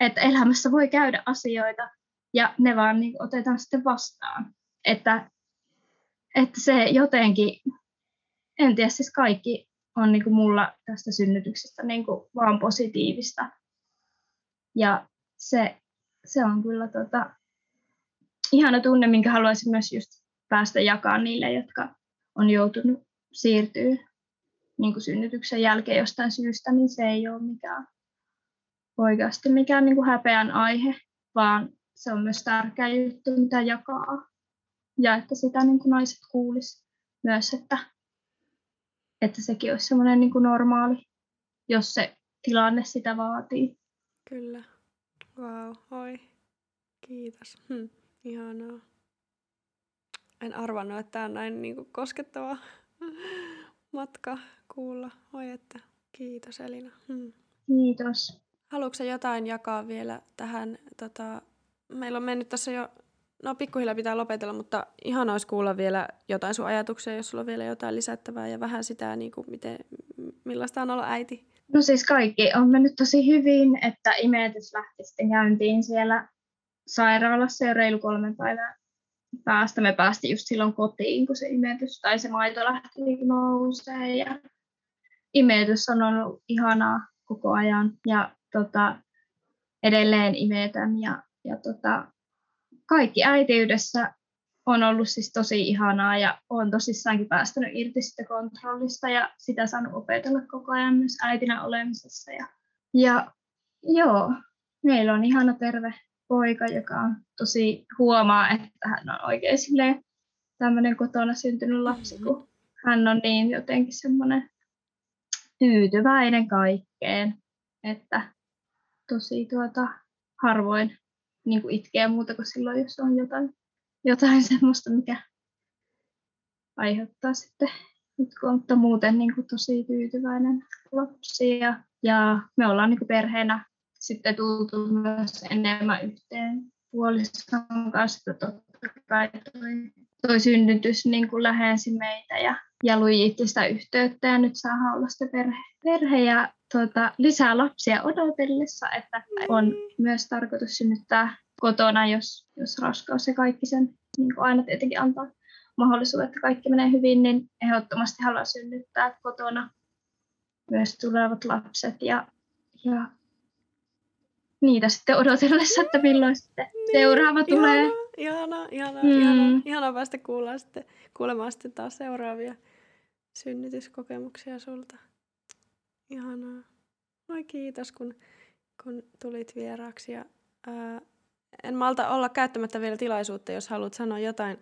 Että elämässä voi käydä asioita, ja ne vaan niin kuin, otetaan sitten vastaan. Että, että se jotenkin, en tiedä, siis kaikki on niin kuin mulla tästä synnytyksestä niin kuin vaan positiivista. Ja se, se on kyllä tota, ihana tunne, minkä haluaisin myös just päästä jakaa niille, jotka on joutunut siirtyä niin kuin synnytyksen jälkeen jostain syystä, niin se ei ole mikään oikeasti mikään niin kuin häpeän aihe, vaan se on myös tärkeä juttu, mitä jakaa. Ja että sitä niin kuin naiset kuulis myös, että, että sekin olisi semmoinen niin kuin normaali, jos se tilanne sitä vaatii. Kyllä. Wow, oi. Kiitos. Hm. Ihanaa. En arvannut, että tämä on näin niin kuin koskettava matka kuulla. Oi että. Kiitos Elina. Hm. Kiitos. Haluatko jotain jakaa vielä tähän? Tota, meillä on mennyt tässä jo, no pikkuhiljaa pitää lopetella, mutta ihan olisi kuulla vielä jotain sun ajatuksia, jos sulla on vielä jotain lisättävää ja vähän sitä, niin kuin miten, millaista on olla äiti. No siis kaikki on mennyt tosi hyvin, että imetys lähti sitten käyntiin siellä sairaalassa jo reilu kolme päivää päästä. Me päästiin just silloin kotiin, kun se imetys tai se maito lähti nousee ja imetys on ollut ihanaa koko ajan ja tota, edelleen imetän ja, ja tota, kaikki äitiydessä on ollut siis tosi ihanaa ja olen tosissaankin päästänyt irti sitä kontrollista ja sitä saanut opetella koko ajan myös äitinä olemisessa. Ja, ja joo, meillä on ihana terve poika, joka on tosi huomaa, että hän on oikein tämmöinen kotona syntynyt lapsi, kun hän on niin jotenkin semmoinen tyytyväinen kaikkeen, että tosi tuota, harvoin niin kuin itkee muuta kuin silloin, jos on jotain jotain semmoista, mikä aiheuttaa sitten itkua, mutta muuten niin kuin tosi tyytyväinen lapsi. Ja, ja me ollaan niin kuin perheenä sitten tultu myös enemmän yhteen puolison kanssa. Totta kai toi, toi synnytys niin kuin lähensi meitä ja, ja lujitti sitä yhteyttä ja nyt saa olla sitä perhe, perhe ja tuota, lisää lapsia odotellessa, että on myös tarkoitus synnyttää kotona, jos, jos raskaus ja kaikki sen niin kuin aina tietenkin antaa mahdollisuuden, että kaikki menee hyvin, niin ehdottomasti haluaa synnyttää kotona myös tulevat lapset ja, ja niitä sitten odotellessa, että milloin sitten niin, seuraava ihana, tulee. Ihana, ihana, mm. ihana, ihana päästä kuulemaan sitten, kuulemaan sitten taas seuraavia synnytyskokemuksia sulta. Ihanaa. Oi kiitos, kun, kun tulit vieraaksi ja ää, en malta olla käyttämättä vielä tilaisuutta, jos haluat sanoa jotain,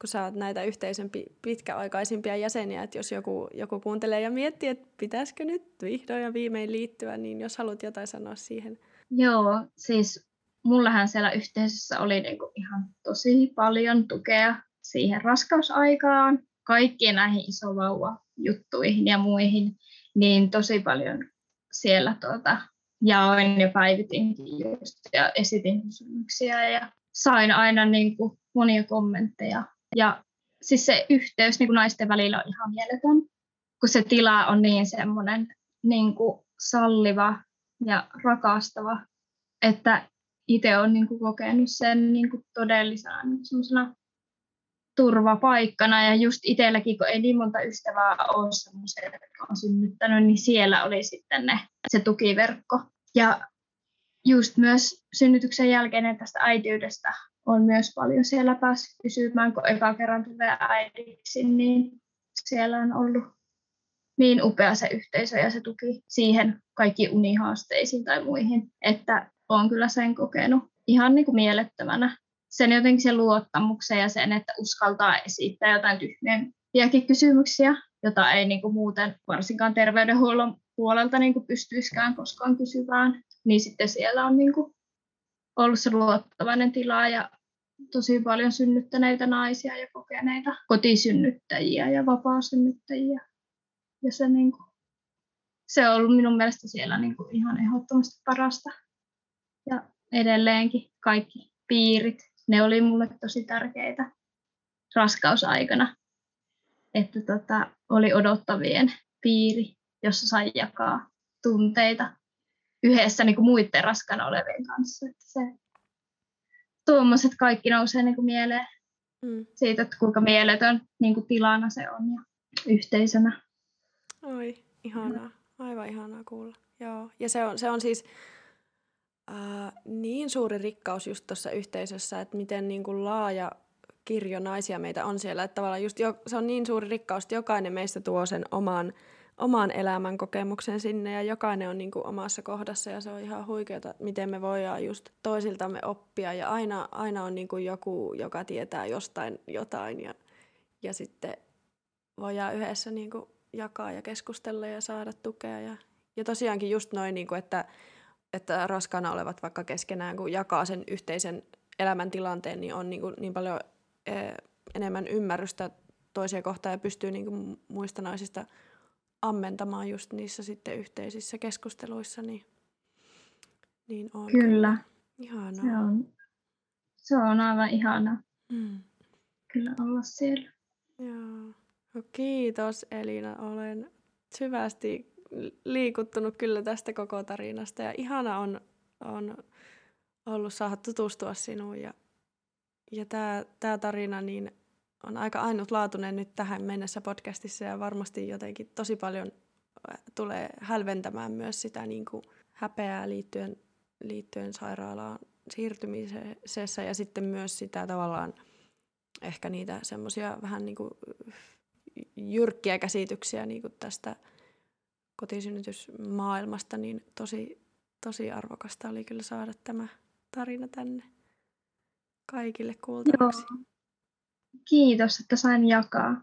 kun sä oot näitä yhteisön pitkäaikaisimpia jäseniä, että jos joku, joku kuuntelee ja miettii, että pitäisikö nyt vihdoin ja viimein liittyä, niin jos haluat jotain sanoa siihen. Joo, siis mullahan siellä yhteisössä oli niinku ihan tosi paljon tukea siihen raskausaikaan, kaikkiin näihin isovauva-juttuihin ja muihin, niin tosi paljon siellä tuota, jaoin ja päivitin just ja esitin kysymyksiä ja sain aina niin kuin monia kommentteja. Ja siis se yhteys niin kuin naisten välillä on ihan mieletön, kun se tila on niin semmoinen niin kuin salliva ja rakastava, että itse olen niin kuin kokenut sen niin kuin todellisena niin turvapaikkana ja just itselläkin, kun ei niin monta ystävää ole semmoisia, jotka on synnyttänyt, niin siellä oli sitten ne, se tukiverkko. Ja just myös synnytyksen jälkeen tästä äitiydestä on myös paljon siellä päässyt kysymään, kun eka kerran tulee äidiksi, niin siellä on ollut niin upea se yhteisö ja se tuki siihen kaikki unihaasteisiin tai muihin, että olen kyllä sen kokenut ihan niin kuin mielettömänä. Sen jotenkin se luottamuksen ja sen, että uskaltaa esittää jotain tyhmiäkin kysymyksiä, jota ei niin kuin muuten varsinkaan terveydenhuollon puolelta niin kuin pystyisikään koskaan kysymään. Niin sitten siellä on niin kuin ollut se luottavainen tila ja tosi paljon synnyttäneitä naisia ja kokeneita kotisynnyttäjiä ja vapaasynnyttäjiä. Ja se, niin kuin, se on ollut minun mielestä siellä niin kuin ihan ehdottomasti parasta. Ja edelleenkin kaikki piirit, ne oli mulle tosi tärkeitä raskausaikana. Että tota, oli odottavien piiri, jossa sai jakaa tunteita yhdessä niin kuin muiden raskana olevien kanssa. Että se, tuommoiset kaikki nousee niin kuin mieleen mm. siitä, että kuinka mieletön niin kuin tilana se on ja yhteisönä. Oi, ihanaa. Aivan ihanaa kuulla. Joo. Ja se on, se on siis äh, niin suuri rikkaus just tuossa yhteisössä, että miten niin kuin laaja kirjo naisia meitä on siellä. Että tavallaan just jo, se on niin suuri rikkaus, että jokainen meistä tuo sen oman, oman elämän kokemuksen sinne ja jokainen on niin kuin omassa kohdassa ja se on ihan huikeaa, miten me voidaan just toisiltamme oppia ja aina, aina on niin kuin joku, joka tietää jostain jotain ja, ja sitten voidaan yhdessä niin kuin jakaa ja keskustella ja saada tukea. Ja, ja tosiaankin just noin, niin kuin, että, että raskaana olevat vaikka keskenään, kun jakaa sen yhteisen elämäntilanteen, niin on niin, kuin, niin paljon e, enemmän ymmärrystä toisia kohtaan ja pystyy niin kuin muista naisista ammentamaan just niissä sitten yhteisissä keskusteluissa. Niin, niin on kyllä. Ihanaa. Se on, se on aivan ihana. Mm. Kyllä olla siellä. Joo. No, kiitos Elina, olen syvästi liikuttunut kyllä tästä koko tarinasta. Ja ihana on, on ollut saada tutustua sinuun. Ja, ja tämä, tämä tarina niin on aika ainutlaatuinen nyt tähän mennessä podcastissa. Ja varmasti jotenkin tosi paljon tulee hälventämään myös sitä niin kuin häpeää liittyen, liittyen sairaalaan siirtymisessä. Ja sitten myös sitä tavallaan ehkä niitä semmoisia vähän niin kuin jyrkkiä käsityksiä niin kuin tästä kotisynnytysmaailmasta, niin tosi, tosi arvokasta oli kyllä saada tämä tarina tänne kaikille kuultavaksi. Joo. Kiitos, että sain jakaa.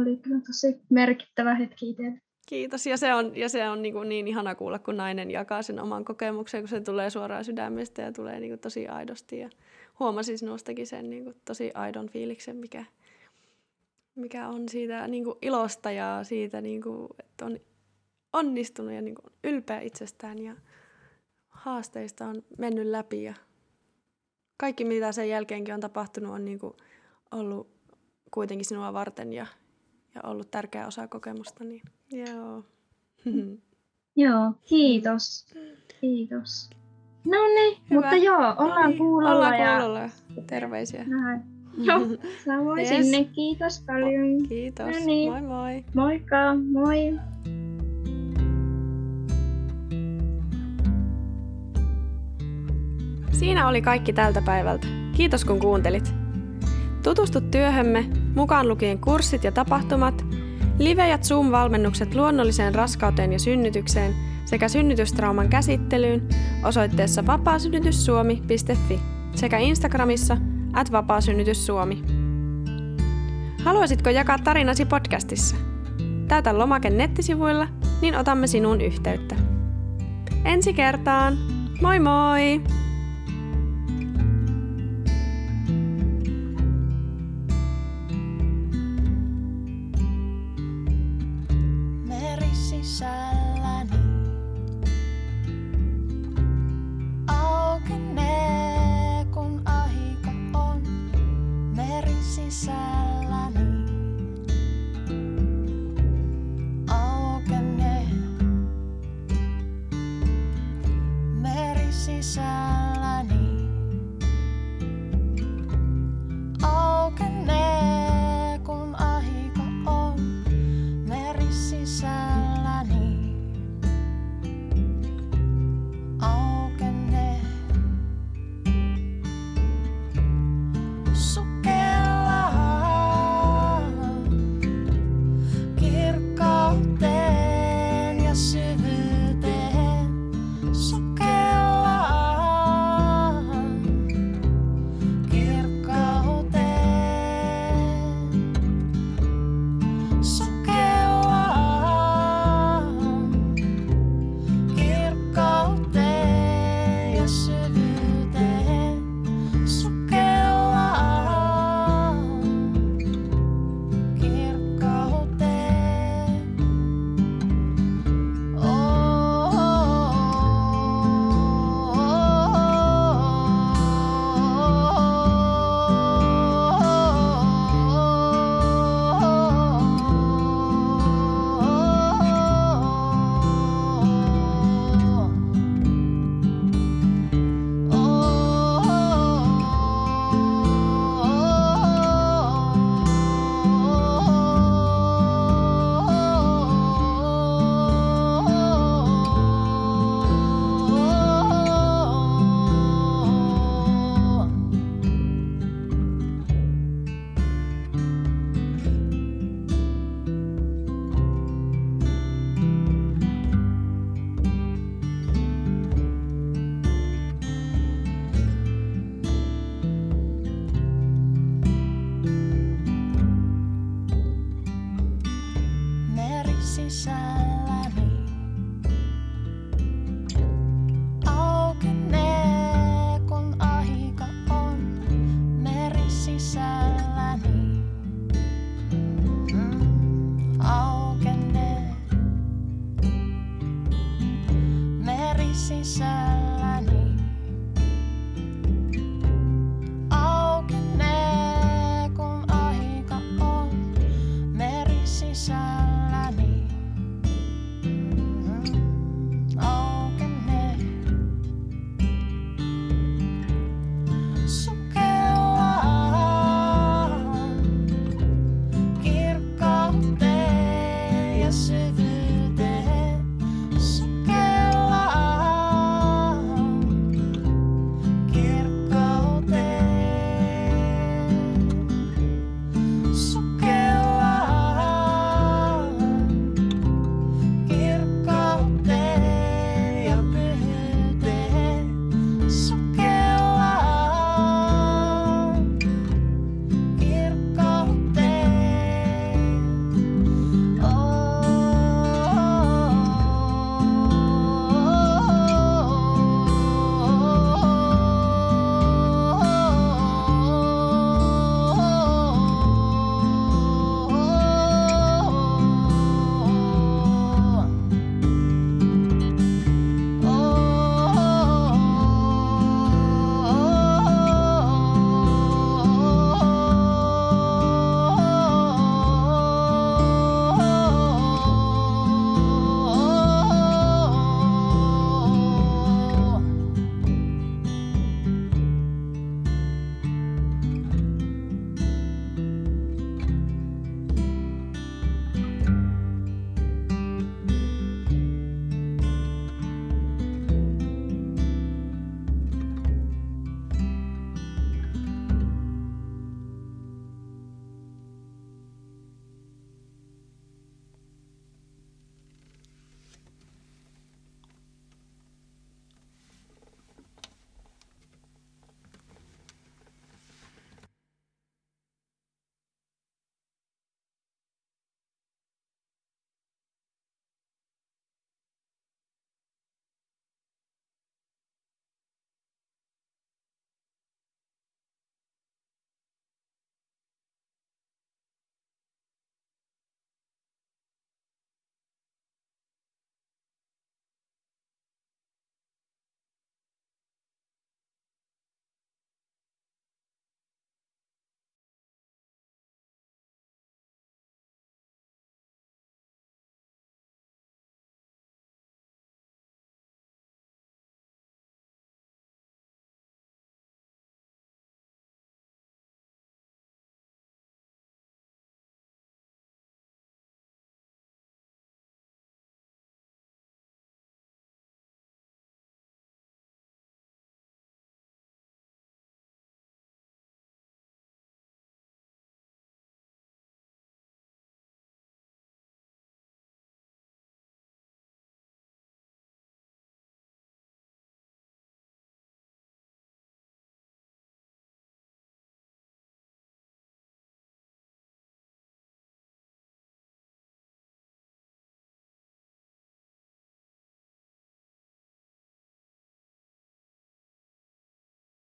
Oli kyllä tosi merkittävä hetki itselle. Kiitos. Ja se on, ja se on niin, kuin niin ihana kuulla, kun nainen jakaa sen oman kokemuksen, kun se tulee suoraan sydämestä ja tulee niin kuin tosi aidosti. Ja huomasin sinustakin sen niin kuin tosi aidon fiiliksen, mikä, mikä on siitä niin kuin ilosta ja siitä, niin kuin, että on onnistunut ja niin kuin ylpeä itsestään ja haasteista on mennyt läpi ja kaikki mitä sen jälkeenkin on tapahtunut on niin kuin ollut kuitenkin sinua varten ja, ja ollut tärkeä osa kokemusta. Niin, joo. joo, kiitos. Kiitos. No niin, mutta joo, ollaan niin, kuulolla. Ollaan kuulolla. Ja... Terveisiä. Näin. Joo, samoin yes. sinne. Kiitos paljon. Kiitos. No niin. Moi moi. Moikka, moi. Siinä oli kaikki tältä päivältä. Kiitos kun kuuntelit. Tutustu työhömme, mukaan lukien kurssit ja tapahtumat, live- ja Zoom-valmennukset luonnolliseen raskauteen ja synnytykseen sekä synnytystrauman käsittelyyn osoitteessa vapaasynnytyssuomi.fi sekä Instagramissa – at Vapaasynnytys Suomi. Haluaisitko jakaa tarinasi podcastissa? Täytä lomake nettisivuilla, niin otamme sinuun yhteyttä. Ensi kertaan! Moi moi!